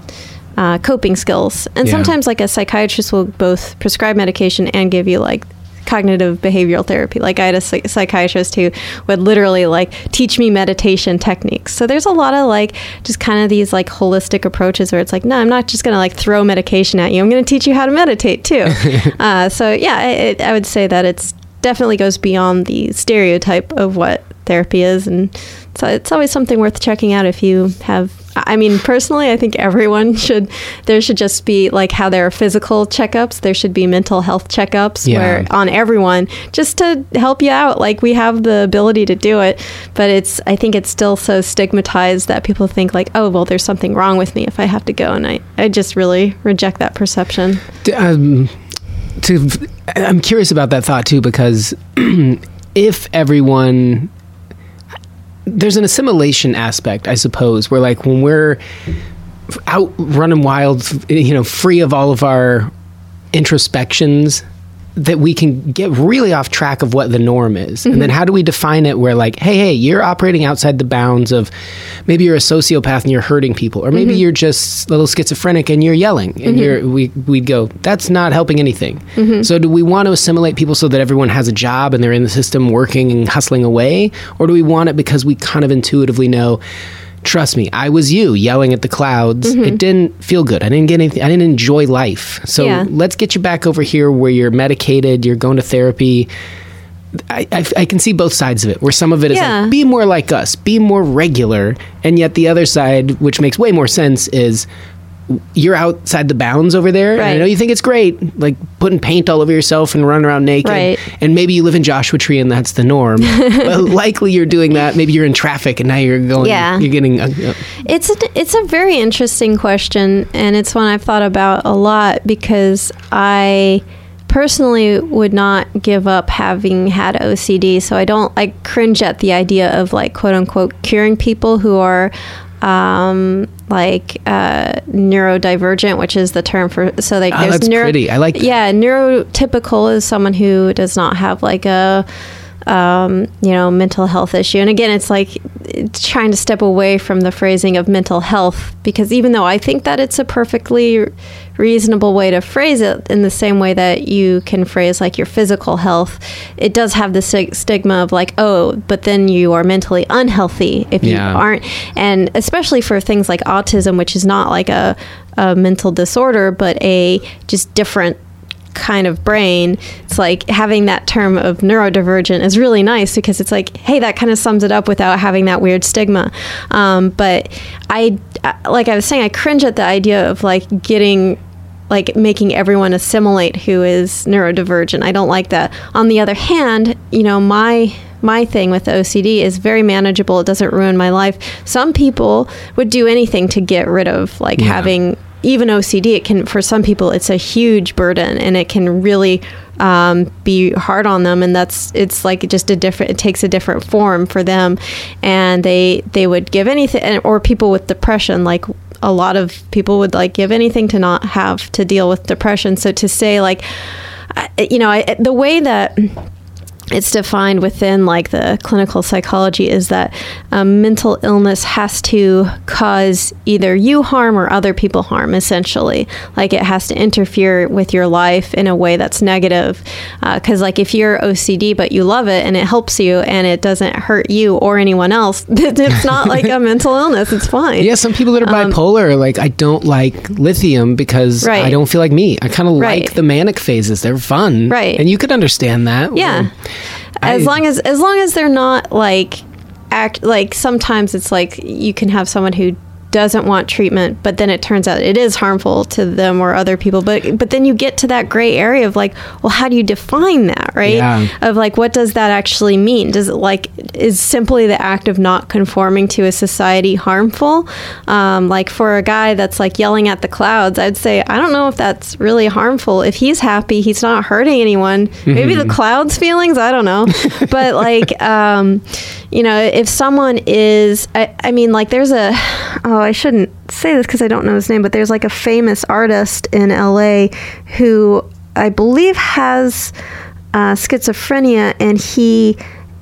uh, coping skills and Yeah. sometimes like a psychiatrist will both prescribe medication and give you like cognitive behavioral therapy. Like I had a psych- psychiatrist who would literally like teach me meditation techniques. So there's a lot of like just kind of these like holistic approaches where it's like, no, I'm not just going to like throw medication at you. I'm going to teach you how to meditate too. uh, so yeah, I, I I would say that it's definitely goes beyond the stereotype of what therapy is, and so it's always something worth checking out if you have. I mean, personally, I think everyone should. There should just be like how there are physical checkups. There should be mental health checkups Yeah. where on everyone just to help you out. Like we have the ability to do it, but it's. I think it's still so stigmatized that people think like, oh, well, there's something wrong with me if I have to go, and I, I just really reject that perception. Um, to I'm curious about that thought too because if everyone there's an assimilation aspect, I suppose, where like when we're out running wild, you know, free of all of our introspections, that we can get really off track of what the norm is. And then mm-hmm. how do we define it where like, hey, hey, you're operating outside the bounds of maybe you're a sociopath and you're hurting people, or maybe mm-hmm. you're just a little schizophrenic and you're yelling and mm-hmm. you're we we'd go, that's not helping anything. So do we want to assimilate people so that everyone has a job and they're in the system working and hustling away? Or do we want it because we kind of intuitively know Trust me, I was you yelling at the clouds. Mm-hmm. It didn't feel good. I didn't get anything. I didn't enjoy life. So Yeah. let's get you back over here where you're medicated, you're going to therapy. I, I, I can see both sides of it, where some of it is Yeah. like, be more like us, be more regular. And yet the other side, which makes way more sense, is you're outside the bounds over there. And I know you think it's great, like putting paint all over yourself and running around naked. Right. And maybe you live in Joshua Tree and that's the norm. but likely you're doing that. Maybe you're in traffic and now you're going, Yeah. you're getting. Uh, uh, It's a, it's a very interesting question, and it's one I've thought about a lot because I personally would not give up having had OCD. So I don't I cringe at the idea of like quote unquote curing people who are um, like uh, neurodivergent, which is the term for so like Oh, there's that's pretty. I like that. yeah neurotypical is someone who does not have like a um, you know mental health issue and again it's like it's trying to step away from the phrasing of mental health because even though i think that it's a perfectly reasonable way to phrase it in the same way that you can phrase like your physical health. It does have the stig- stigma of like oh but then you are mentally unhealthy if you aren't. And especially for things like autism which is not like a, a mental disorder but a just different kind of brain it's like having that term of neurodivergent is really nice because it's like hey that kind of sums it up without having that weird stigma. Um, but I- like i was saying i cringe at the idea of like getting like making everyone assimilate who is neurodivergent i don't like that on the other hand you know my my thing with OCD is very manageable. It doesn't ruin my life. Some people would do anything to get rid of like Yeah. having even OCD, it can for some people it's a huge burden and it can really um, be hard on them, and that's it's like just a different. It takes a different form for them, and they they would give anything, or people with depression, like a lot of people would like give anything to not have to deal with depression. So to say like, you know, I, the way that it's defined within like the clinical psychology is that um, mental illness has to cause either you harm or other people harm essentially like it has to interfere with your life in a way that's negative because like if you're ocd but you love it and it helps you and it doesn't hurt you or anyone else it's not like a mental illness it's fine Yeah, some people that are bipolar are like, I don't like lithium because Um, Right. I don't feel like me. I kind of Right. like the manic phases. They're fun. Right. And you could understand that. Yeah. As long as as long as they're not like act like sometimes it's like you can have someone who doesn't want treatment, but then it turns out it is harmful to them or other people. But but then you get to that gray area of like, well, how do you define that, right? Yeah. Of like, what does that actually mean? Does it like is simply the act of not conforming to a society harmful? Um, like for a guy that's like yelling at the clouds, I'd say I don't know if that's really harmful. If he's happy, he's not hurting anyone. Maybe the clouds' feelings, I don't know. but like, um, you know, if someone is, I, I mean, like, there's a, oh, I shouldn't say this because I don't know his name, but there's like a famous artist in LA who I believe has uh, schizophrenia, and he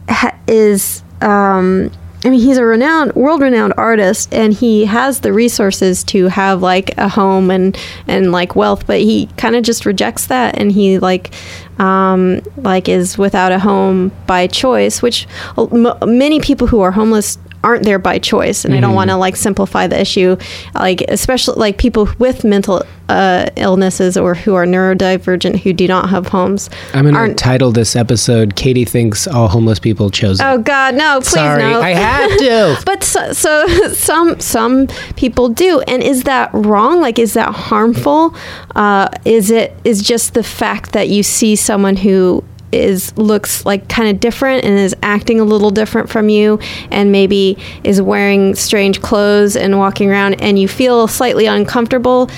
ha- is. Um, I mean, he's a renowned, world-renowned artist, and he has the resources to have like a home and and like wealth, but he kind of just rejects that, and he like um, like is without a home by choice, which m- many people who are homeless aren't there by choice and i don't want to like simplify the issue like especially like people with mental uh, illnesses or who are neurodivergent who do not have homes I'm going to title this episode "Katie thinks all homeless people chose." it." oh god no please Sorry, no I had to. but so, so some some people do and is that wrong like is that harmful uh, is it is just the fact that you see someone who is looks like kind of different and is acting a little different from you and maybe is wearing strange clothes and walking around and you feel slightly uncomfortable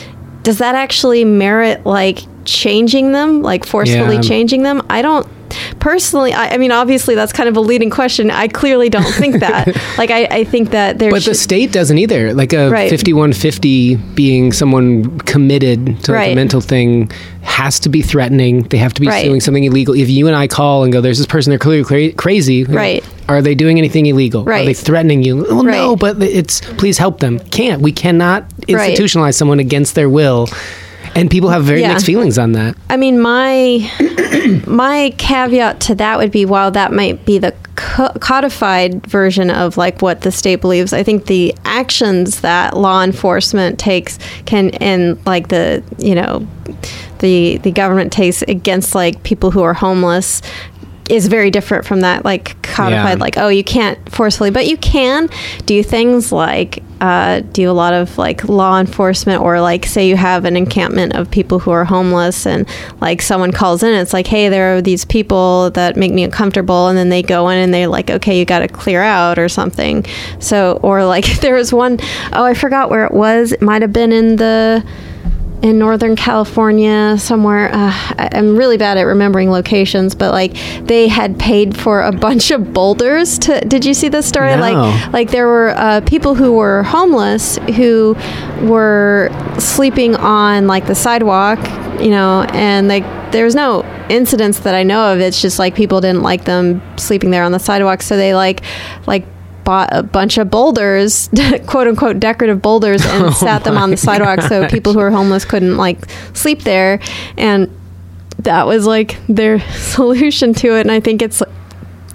does that actually merit like changing them like forcefully Yeah. changing them i don't personally I, I mean obviously that's kind of a leading question i clearly don't think that like I, I think that there But the state doesn't either. Like a Right. 5150 being someone committed to like a mental thing has to be threatening. They have to be Right. doing something illegal. If you and I call and go, there's this person, they're clearly cra- crazy. Right. Are they doing anything illegal? Right. Are they threatening you? Well, no, but it's please help them. Can't. We cannot institutionalize someone against their will. And people have very Yeah. mixed feelings on that. I mean, my my caveat to that would be while that might be the co- codified version of like what the state believes, I think the actions that law enforcement takes can and like the you know the the government takes against like people who are homeless is very different from that like codified Yeah. like oh you can't forcefully but you can do things like uh, do a lot of like law enforcement or like say you have an encampment of people who are homeless and like someone calls in it's like hey there are these people that make me uncomfortable and then they go in and they're like okay you got to clear out or something so or like there was one oh i forgot where it was it might have been in the in Northern California somewhere. Uh, I, I'm really bad at remembering locations, but like they had paid for a bunch of boulders to. Did you see this story? No. Like, like there were uh, people who were homeless who were sleeping on like the sidewalk, you know, and like there's no incidents that I know of. It's just like people didn't like them sleeping there on the sidewalk, so they like like bought a bunch of boulders, quote unquote decorative boulders, and sat them on the sidewalk so people who are homeless couldn't like sleep there. And that was like their solution to it. And I think it's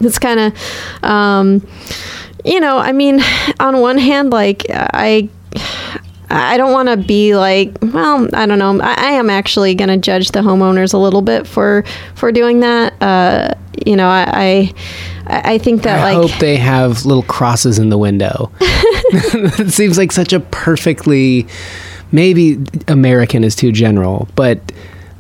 it's kind of, um, you know, I mean, on one hand, like I. I don't want to be like, well, I don't know. I, I am actually going to judge the homeowners a little bit for for doing that. Uh, you know, I I, I think that I like hope they have little crosses in the window. it seems like such a perfectly, maybe American is too general, but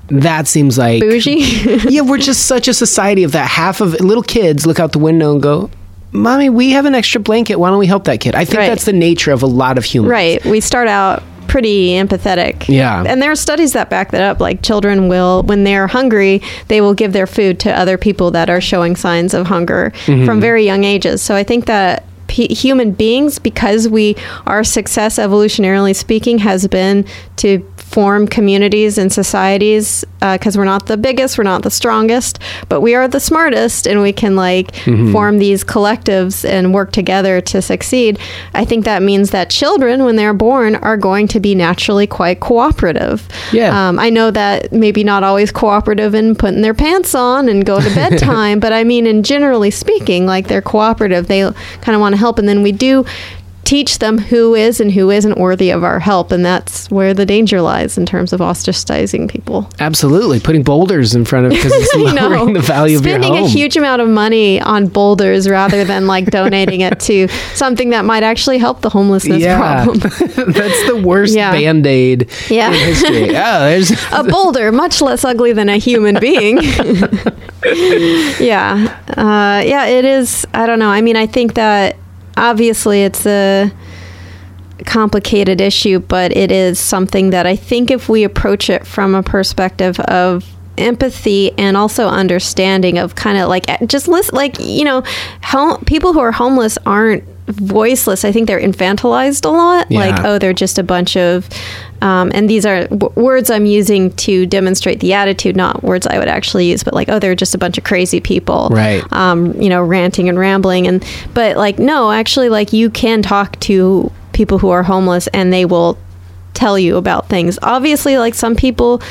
that seems like bougie. yeah, we're just such a society of that. Half of little kids look out the window and go, "Mommy, we have an extra blanket. Why don't we help that kid?" I think Right. that's the nature of a lot of humans. Right. We start out pretty empathetic. Yeah. And there are studies that back that up. Like children will, when they're hungry, they will give their food to other people that are showing signs of hunger Mm-hmm. from very young ages. So I think that p- human beings, because we, our success evolutionarily speaking, has been to form communities and societies because we're not the biggest, we're not the strongest, but we are the smartest and we can like form these collectives and work together to succeed. I think that means that children, when they're born, are going to be naturally quite cooperative. Yeah. Um, I know that maybe not always cooperative in putting their pants on and go to bedtime, but I mean, in generally speaking, like they're cooperative. They kind of want to help. And then we do teach them who is and who isn't worthy of our help, and that's where the danger lies in terms of ostracizing people. Absolutely, putting boulders in front of because it's You lowering know, the value of your home. spending a huge amount of money on boulders rather than like donating it to something that might actually help the homelessness yeah, problem. that's the worst Yeah. band aid Yeah. in history. Oh, there's a boulder, much less ugly than a human being. yeah, uh, yeah, it is. I don't know. I mean, I think that obviously it's a complicated issue, but it is something that I think if we approach it from a perspective of empathy and also understanding of kind of like eh, just listen like you know home, people who are homeless aren't voiceless. I think they're infantilized a lot. Like oh they're just a bunch of um, and these are w- words i'm using to demonstrate the attitude not words i would actually use but like oh they're just a bunch of crazy people Right. um, you know ranting and rambling. And but like no actually like you can talk to people who are homeless and they will tell you about things. Obviously like some people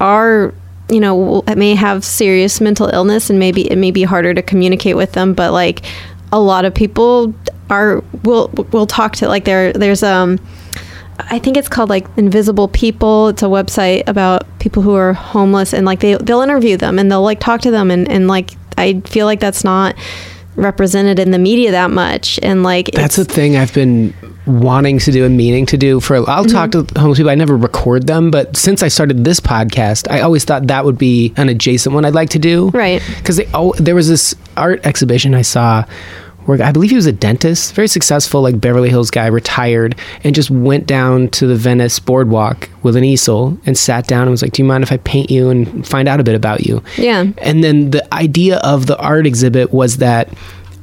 are you know may have serious mental illness and maybe it may be harder to communicate with them but like a lot of people are will we'll talk to like there there's um I think it's called like Invisible People. It's a website about people who are homeless and like they they'll interview them and they'll like talk to them and and like I feel like that's not represented in the media that much and like That's a thing I've been wanting to do and meaning to do for. I'll talk Mm-hmm. to homeless people. I never record them, but since I started this podcast, I always thought that would be an adjacent one I'd like to do. Right. Because they oh, there was this art exhibition I saw where I believe he was a dentist, very successful, like Beverly Hills guy, retired, and just went down to the Venice boardwalk with an easel and sat down and was like, "Do you mind if I paint you and find out a bit about you?" Yeah. And then the idea of the art exhibit was that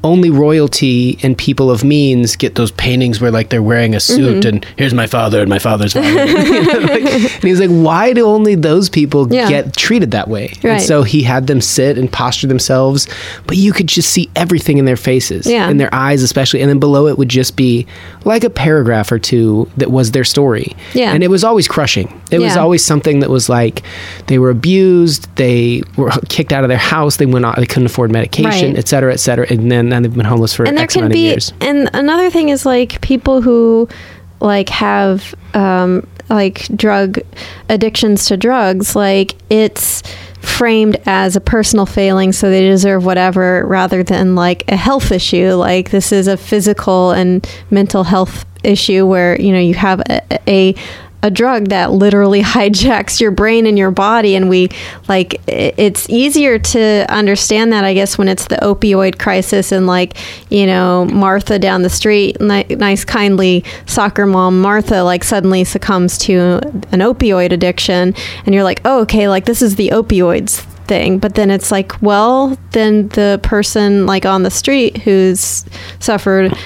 only royalty and people of means get those paintings where like they're wearing a suit Mm-hmm. and here's my father and my father's father. and he was like, why do only those people Yeah. get treated that way? And so he had them sit and posture themselves, but you could just see everything in their faces, Yeah. in their eyes especially, and then below it would just be like a paragraph or two that was their story. Yeah. And it was always crushing. It was always something that was like they were abused, they were kicked out of their house, they went out, they couldn't afford medication, Right. et cetera, et cetera, and then and they've been homeless for and there X can amount be of years. and another thing is like people who like have um like drug addictions to drugs like it's framed as a personal failing so they deserve whatever rather than like a health issue like this is a physical and mental health issue where you know you have a, a a drug that literally hijacks your brain and your body and we like it's easier to understand that i guess when it's the opioid crisis and like you know martha down the street ni- nice kindly soccer mom martha like suddenly succumbs to an opioid addiction and you're like oh okay like this is the opioids thing. But then it's like well then the person like on the street who's suffered uh,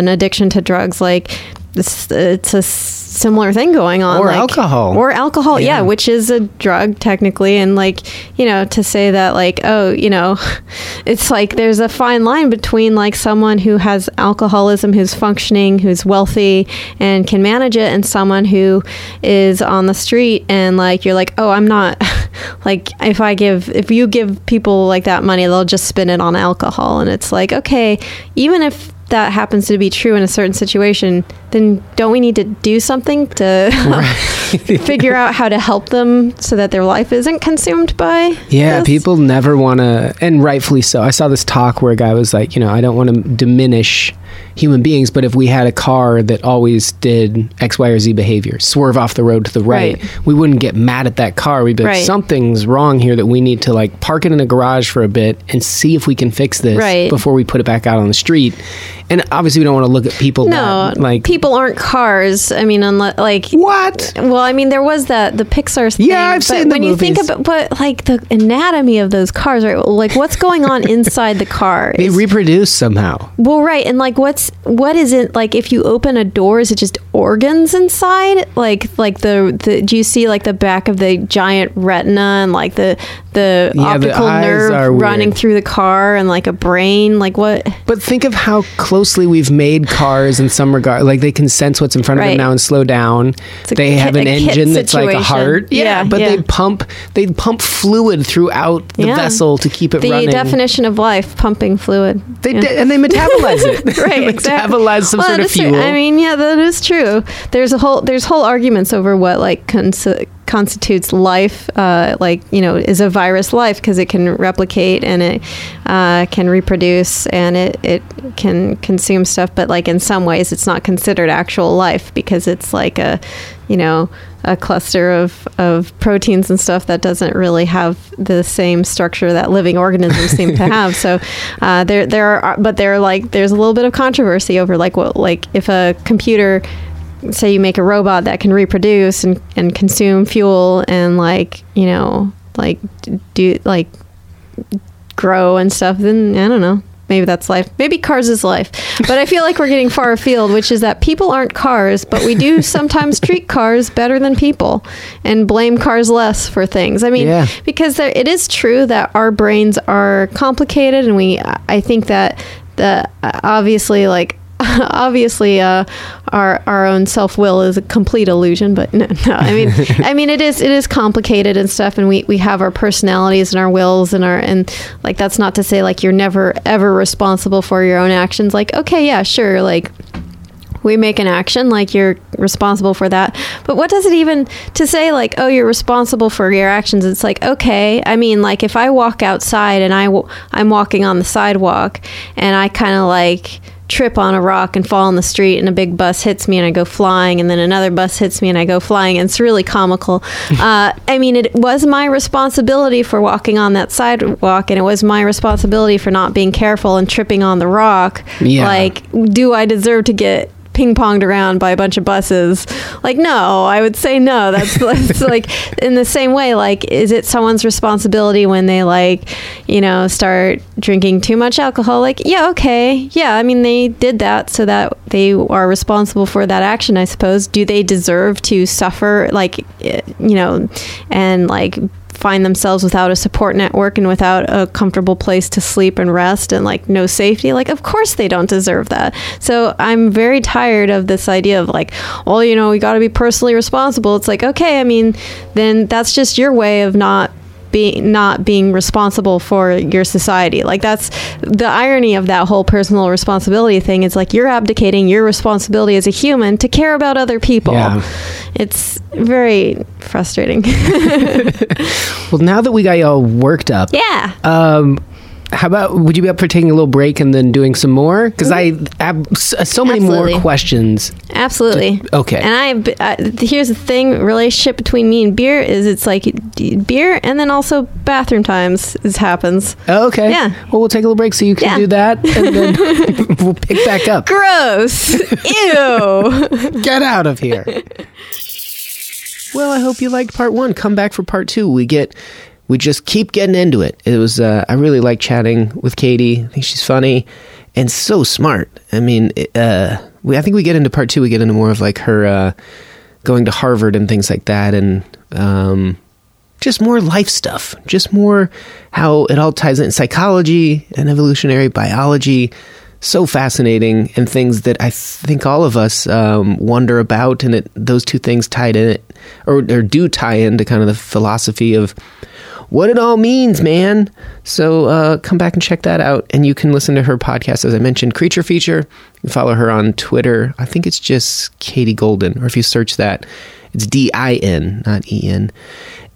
an addiction to drugs like it's, it's a similar thing going on Or like- alcohol. or alcohol yeah. Yeah. which is a drug technically and like you know to say that like oh you know it's like there's a fine line between like someone who has alcoholism who's functioning who's wealthy and can manage it and someone who is on the street and like you're like oh i'm not like if i give if you give people like that money they'll just spend it on alcohol and it's like okay even if that happens to be true in a certain situation, then don't we need to do something to figure out how to help them so that their life isn't consumed by? Yeah, this? people never want to, and rightfully so. I saw this talk where a guy was like, you know, I don't want to diminish human beings, but if we had a car that always did X, Y, or Z behavior, swerve off the road to the right, Right. we wouldn't get mad at that car. We'd be like, Right. something's wrong here that we need to like park it in a garage for a bit and see if we can fix this Right. before we put it back out on the street. And obviously, we don't want to look at people No, that, like people aren't cars. I mean, unless like what? Well, I mean, there was that the Pixar thing. Yeah, I've but seen the when you think about, but like the anatomy of those cars, right? Like, what's going on inside the car? They is- reproduce somehow. well, right, and like, what's what is it like? If you open a door, is it just organs inside like like the, the do you see like the back of the giant retina and like the the Yeah, optical eyes nerve running through the car and like a brain like what But think of how closely we've made cars in some regard. Like they can sense what's in front of them now and slow down. a They have kit- an engine that's like a heart. Yeah, but yeah. they pump they pump fluid throughout the Yeah. vessel to keep it running. the running. definition of life pumping fluid They Yeah. di- and they metabolize it. right they exactly metabolize some Well, sort of that's true. fuel. i mean yeah that is true there's a whole there's whole arguments over what like cons- constitutes life uh, like you know is a virus life because it can replicate and it uh, can reproduce and it, it can consume stuff but like in some ways it's not considered actual life because it's like a you know a cluster of, of proteins and stuff that doesn't really have the same structure that living organisms seem to have. So uh, there there are, but there like there's a little bit of controversy over like what like if a computer say you make a robot that can reproduce and, and consume fuel and like you know like do like grow and stuff then i don't know. Maybe that's life. Maybe cars is life. But i feel like we're getting far afield which is that people aren't cars but we do sometimes treat cars better than people and blame cars less for things. I mean Yeah. because there, it is true that our brains are complicated and we i think that the obviously like obviously uh, our our own self will is a complete illusion but no, no i mean i mean it is it is complicated and stuff and we we have our personalities and our wills and our and like that's not to say like you're never ever responsible for your own actions. Like okay yeah sure like we make an action like you're responsible for that. But what does it even to say like oh you're responsible for your actions it's like okay i mean like if i walk outside and i w- i'm walking on the sidewalk and i kind of like trip on a rock and fall in the street and a big bus hits me and i go flying and then another bus hits me and i go flying. And it's really comical. Uh, i mean it was my responsibility for walking on that sidewalk and it was my responsibility for not being careful and tripping on the rock. Yeah. like do I deserve to get ping ponged around by a bunch of buses? Like, no, I would say no. That's, that's like in the same way. Like, is it someone's responsibility when they like, you know, start drinking too much alcohol? Like, yeah, okay, yeah. I mean, they did that so that they are responsible for that action. I suppose. Do they deserve to suffer? Like, eh, you know, and like find themselves without a support network and without a comfortable place to sleep and rest and like no safety like of course they don't deserve that. So i'm very tired of this idea of like well you know we got to be personally responsible. It's like okay i mean then that's just your way of not being not being responsible for your society. Like that's the irony of that whole personal responsibility thing. It's like you're abdicating your responsibility as a human to care about other people. Yeah. it's very frustrating. Well, now that we got you all worked up, yeah. um, how about would you be up for taking a little break and then doing some more? Because I have so many Absolutely. more questions. Absolutely. Okay. And I, uh, here's the thing: relationship between me and beer is it's like beer, and then also bathroom times is happens. Oh, okay. Yeah. Well, we'll take a little break so you can Yeah. do that, and then we'll pick back up. Gross. Ew. Get out of here. well, I hope you liked part one. Come back for part two. We get, we just keep getting into it. It was, uh, I really like chatting with Katie. I think she's funny and so smart. I mean, uh, we, I think we get into part two. We get into more of like her uh, going to Harvard and things like that, and um, just more life stuff. Just more how it all ties in psychology and evolutionary biology. So fascinating, and things that I think all of us um, wonder about, and it, those two things tied in it, or, or do tie into kind of the philosophy of what it all means, man. So uh, come back and check that out. And you can listen to her podcast, as I mentioned, Creature Feature. You can follow her on Twitter. I think it's just Katie Goldin, or if you search that, it's D I N, not E N.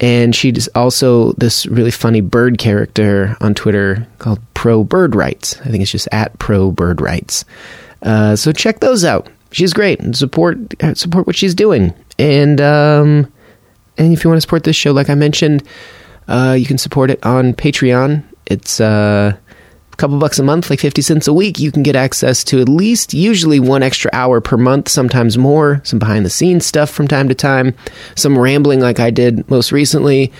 And she's also this really funny bird character on Twitter called Pro Bird Rights. I think it's just at Pro Bird Rights. Uh, so check those out. She's great. And support support what she's doing. And um, and if you want to support this show, like I mentioned, uh, you can support it on Patreon. It's uh, a couple bucks a month, like 50 cents a week. You can get access to at least usually one extra hour per month, sometimes more, some behind the scenes stuff from time to time, some rambling like I did most recently.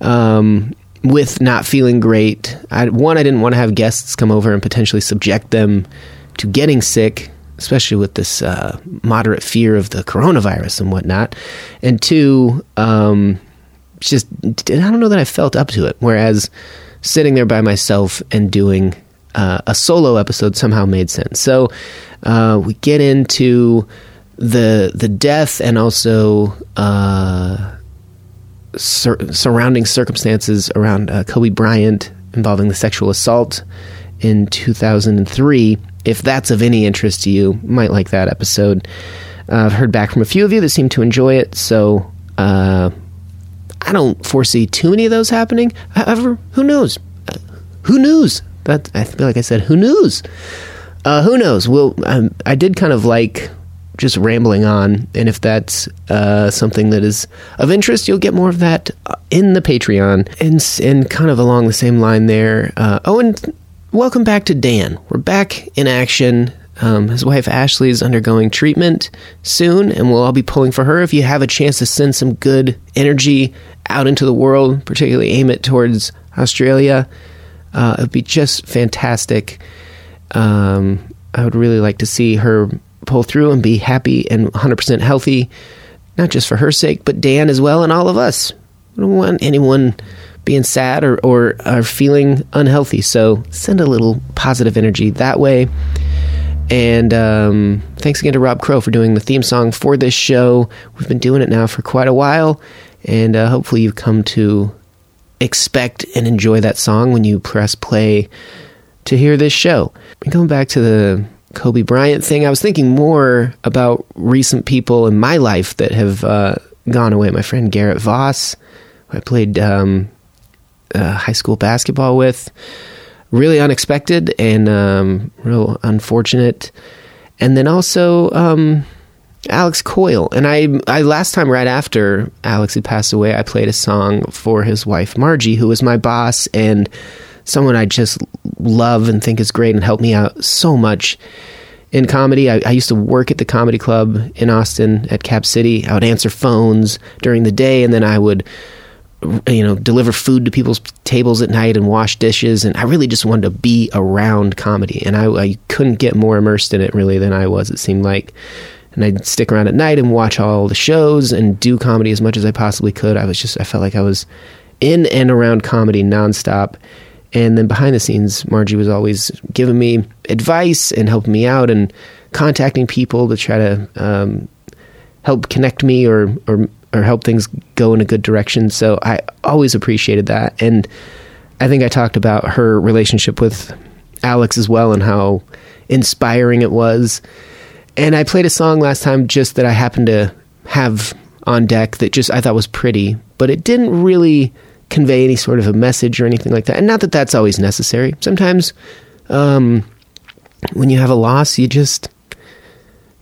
Um, with not feeling great. I, one, I didn't want to have guests come over and potentially subject them to getting sick especially with this uh, moderate fear of the coronavirus and whatnot. And two, um, just I don't know that I felt up to it. Whereas sitting there by myself and doing uh, a solo episode somehow made sense. So uh, we get into the the death and also uh, sur- surrounding circumstances around uh, Kobe Bryant involving the sexual assault in 2003. If that's of any interest to you, might like that episode. Uh, I've heard back from a few of you that seem to enjoy it, so uh, I don't foresee too many of those happening. However, who knows? Who knows? That I feel like I said, who knows? Uh, who knows? Well, um, I did kind of like just rambling on, and if that's uh, something that is of interest, you'll get more of that in the Patreon. And and kind of along the same line there. Uh, oh, and welcome back to Dan. We're back in action. Um, his wife Ashley is undergoing treatment soon, and we'll all be pulling for her. If you have a chance to send some good energy out into the world, particularly aim it towards Australia, uh, it'd be just fantastic. Um, I would really like to see her pull through and be happy and 100% healthy, not just for her sake, but Dan as well and all of us. I don't want anyone being sad or, or, or feeling unhealthy. So send a little positive energy that way. And um, thanks again to Rob Crow for doing the theme song for this show. We've been doing it now for quite a while, and uh, hopefully you've come to expect and enjoy that song when you press play to hear this show. And going back to the Kobe Bryant thing, I was thinking more about recent people in my life that have uh, gone away. My friend Garrett Voss, who I played um, uh, high school basketball with really unexpected and um, real unfortunate. And then also um, Alex Coyle. And I, I last time right after Alex had passed away, I played a song for his wife Margie, who was my boss and someone I just love and think is great and helped me out so much in comedy. I, I used to work at the comedy club in Austin at Cap City. I would answer phones during the day, and then I would you know deliver food to people's tables at night and wash dishes. And i really just wanted to be around comedy. And i, I couldn't get more immersed in it really than i was it seemed like. And i'd stick around at night and watch all the shows and do comedy as much as i possibly could. I was just i felt like i was in and around comedy nonstop. And then behind the scenes margie was always giving me advice and helping me out and contacting people to try to um, help connect me or or or help things go in a good direction. So I always appreciated that. And I think I talked about her relationship with Alex as well and how inspiring it was. And I played a song last time just that I happened to have on deck that just I thought was pretty, but it didn't really convey any sort of a message or anything like that. And not that that's always necessary. Sometimes um, when you have a loss, you just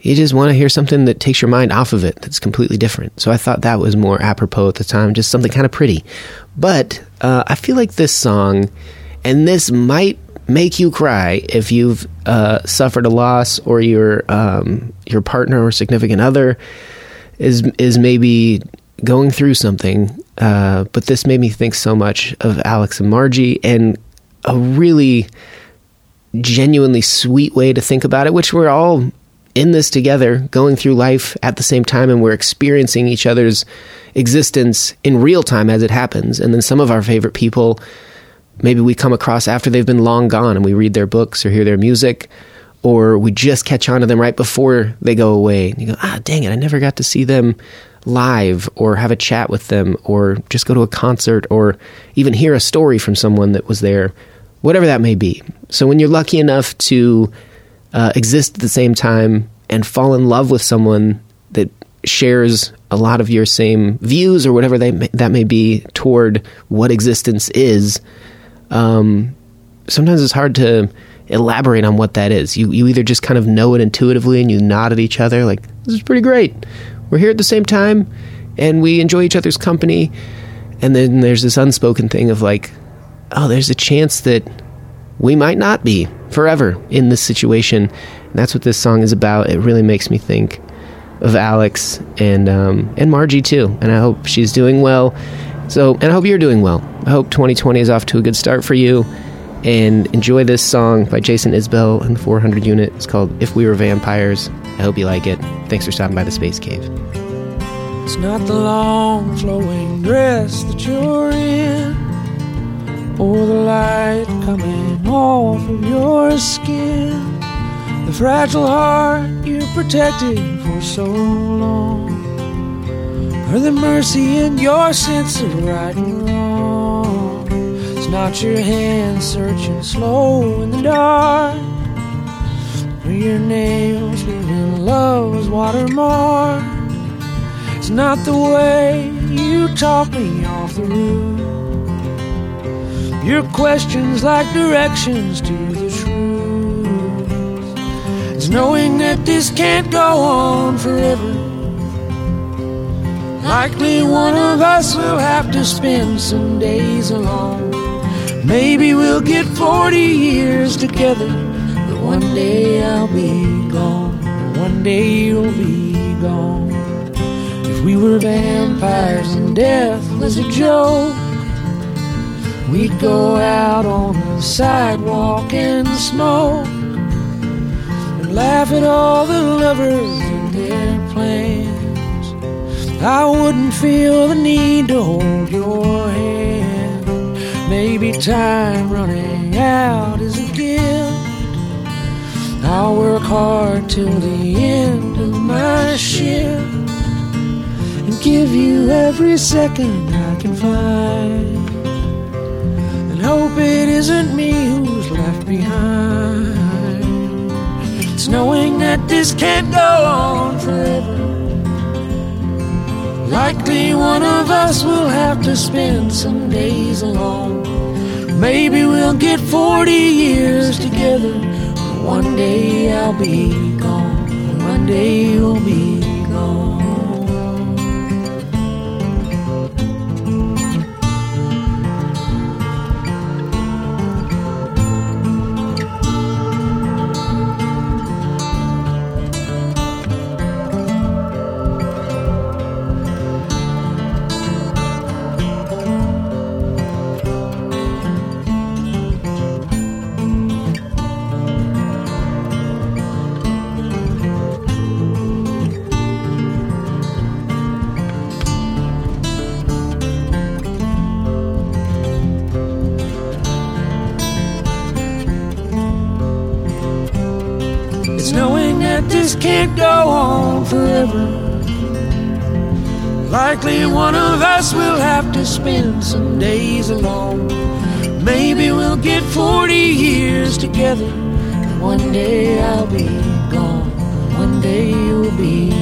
you just want to hear something that takes your mind off of it that's completely different. So I thought that was more apropos at the time, just something kind of pretty. But uh, I feel like this song, and this might make you cry if you've uh, suffered a loss or your um, your partner or significant other is is maybe going through something. Uh, but this made me think so much of Alex and Margie and a really genuinely sweet way to think about it, which we're all in this together, going through life at the same time, and we're experiencing each other's existence in real time as it happens. And then some of our favorite people, maybe we come across after they've been long gone and we read their books or hear their music, or we just catch on to them right before they go away. And you go, ah, dang it, I never got to see them live or have a chat with them or just go to a concert or even hear a story from someone that was there, whatever that may be. So when you're lucky enough to uh, exist at the same time and fall in love with someone that shares a lot of your same views or whatever they may, that may be toward what existence is, um, sometimes it's hard to elaborate on what that is. You you either just kind of know it intuitively and you nod at each other like this is pretty great. We're here at the same time and we enjoy each other's company. And then there's this unspoken thing of like, oh, there's a chance that we might not be forever in this situation. And that's what this song is about. It really makes me think of Alex and um, and Margie too. And I hope she's doing well. So, and I hope you're doing well. I hope 2020 is off to a good start for you. and enjoy this song by Jason Isbell and the 400 Unit. It's called If We Were Vampires. I hope you like it. Thanks for stopping by the Space Cave. It's not the long flowing dress that you're in, or the light coming off of your skin, the fragile heart you protected for so long, or the mercy in your sense of right and wrong. It's not your hand searching slow in the dark, or your nails leaving love's watermark. It's not the way you talk me off the roof. Your questions like directions to the truth. It's knowing that this can't go on forever. Likely one of us will have to spend some days alone. Maybe we'll get 40 years together, but one day I'll be gone. One day you'll be gone. If we were vampires and death was a joke, we'd go out on the sidewalk and smoke and laugh at all the lovers and their plans. I wouldn't feel the need to hold your hand. Maybe time running out is a gift. I'll work hard till the end of my shift and give you every second I can find. Hope it isn't me who's left behind. It's knowing that this can't go on forever. Likely one of us will have to spend some days alone. Maybe we'll get 40 years together. One day I'll be gone. One day you'll be Likely one of us will have to spend some days alone. Maybe we'll get 40 years together. One day I'll be gone. One day you'll be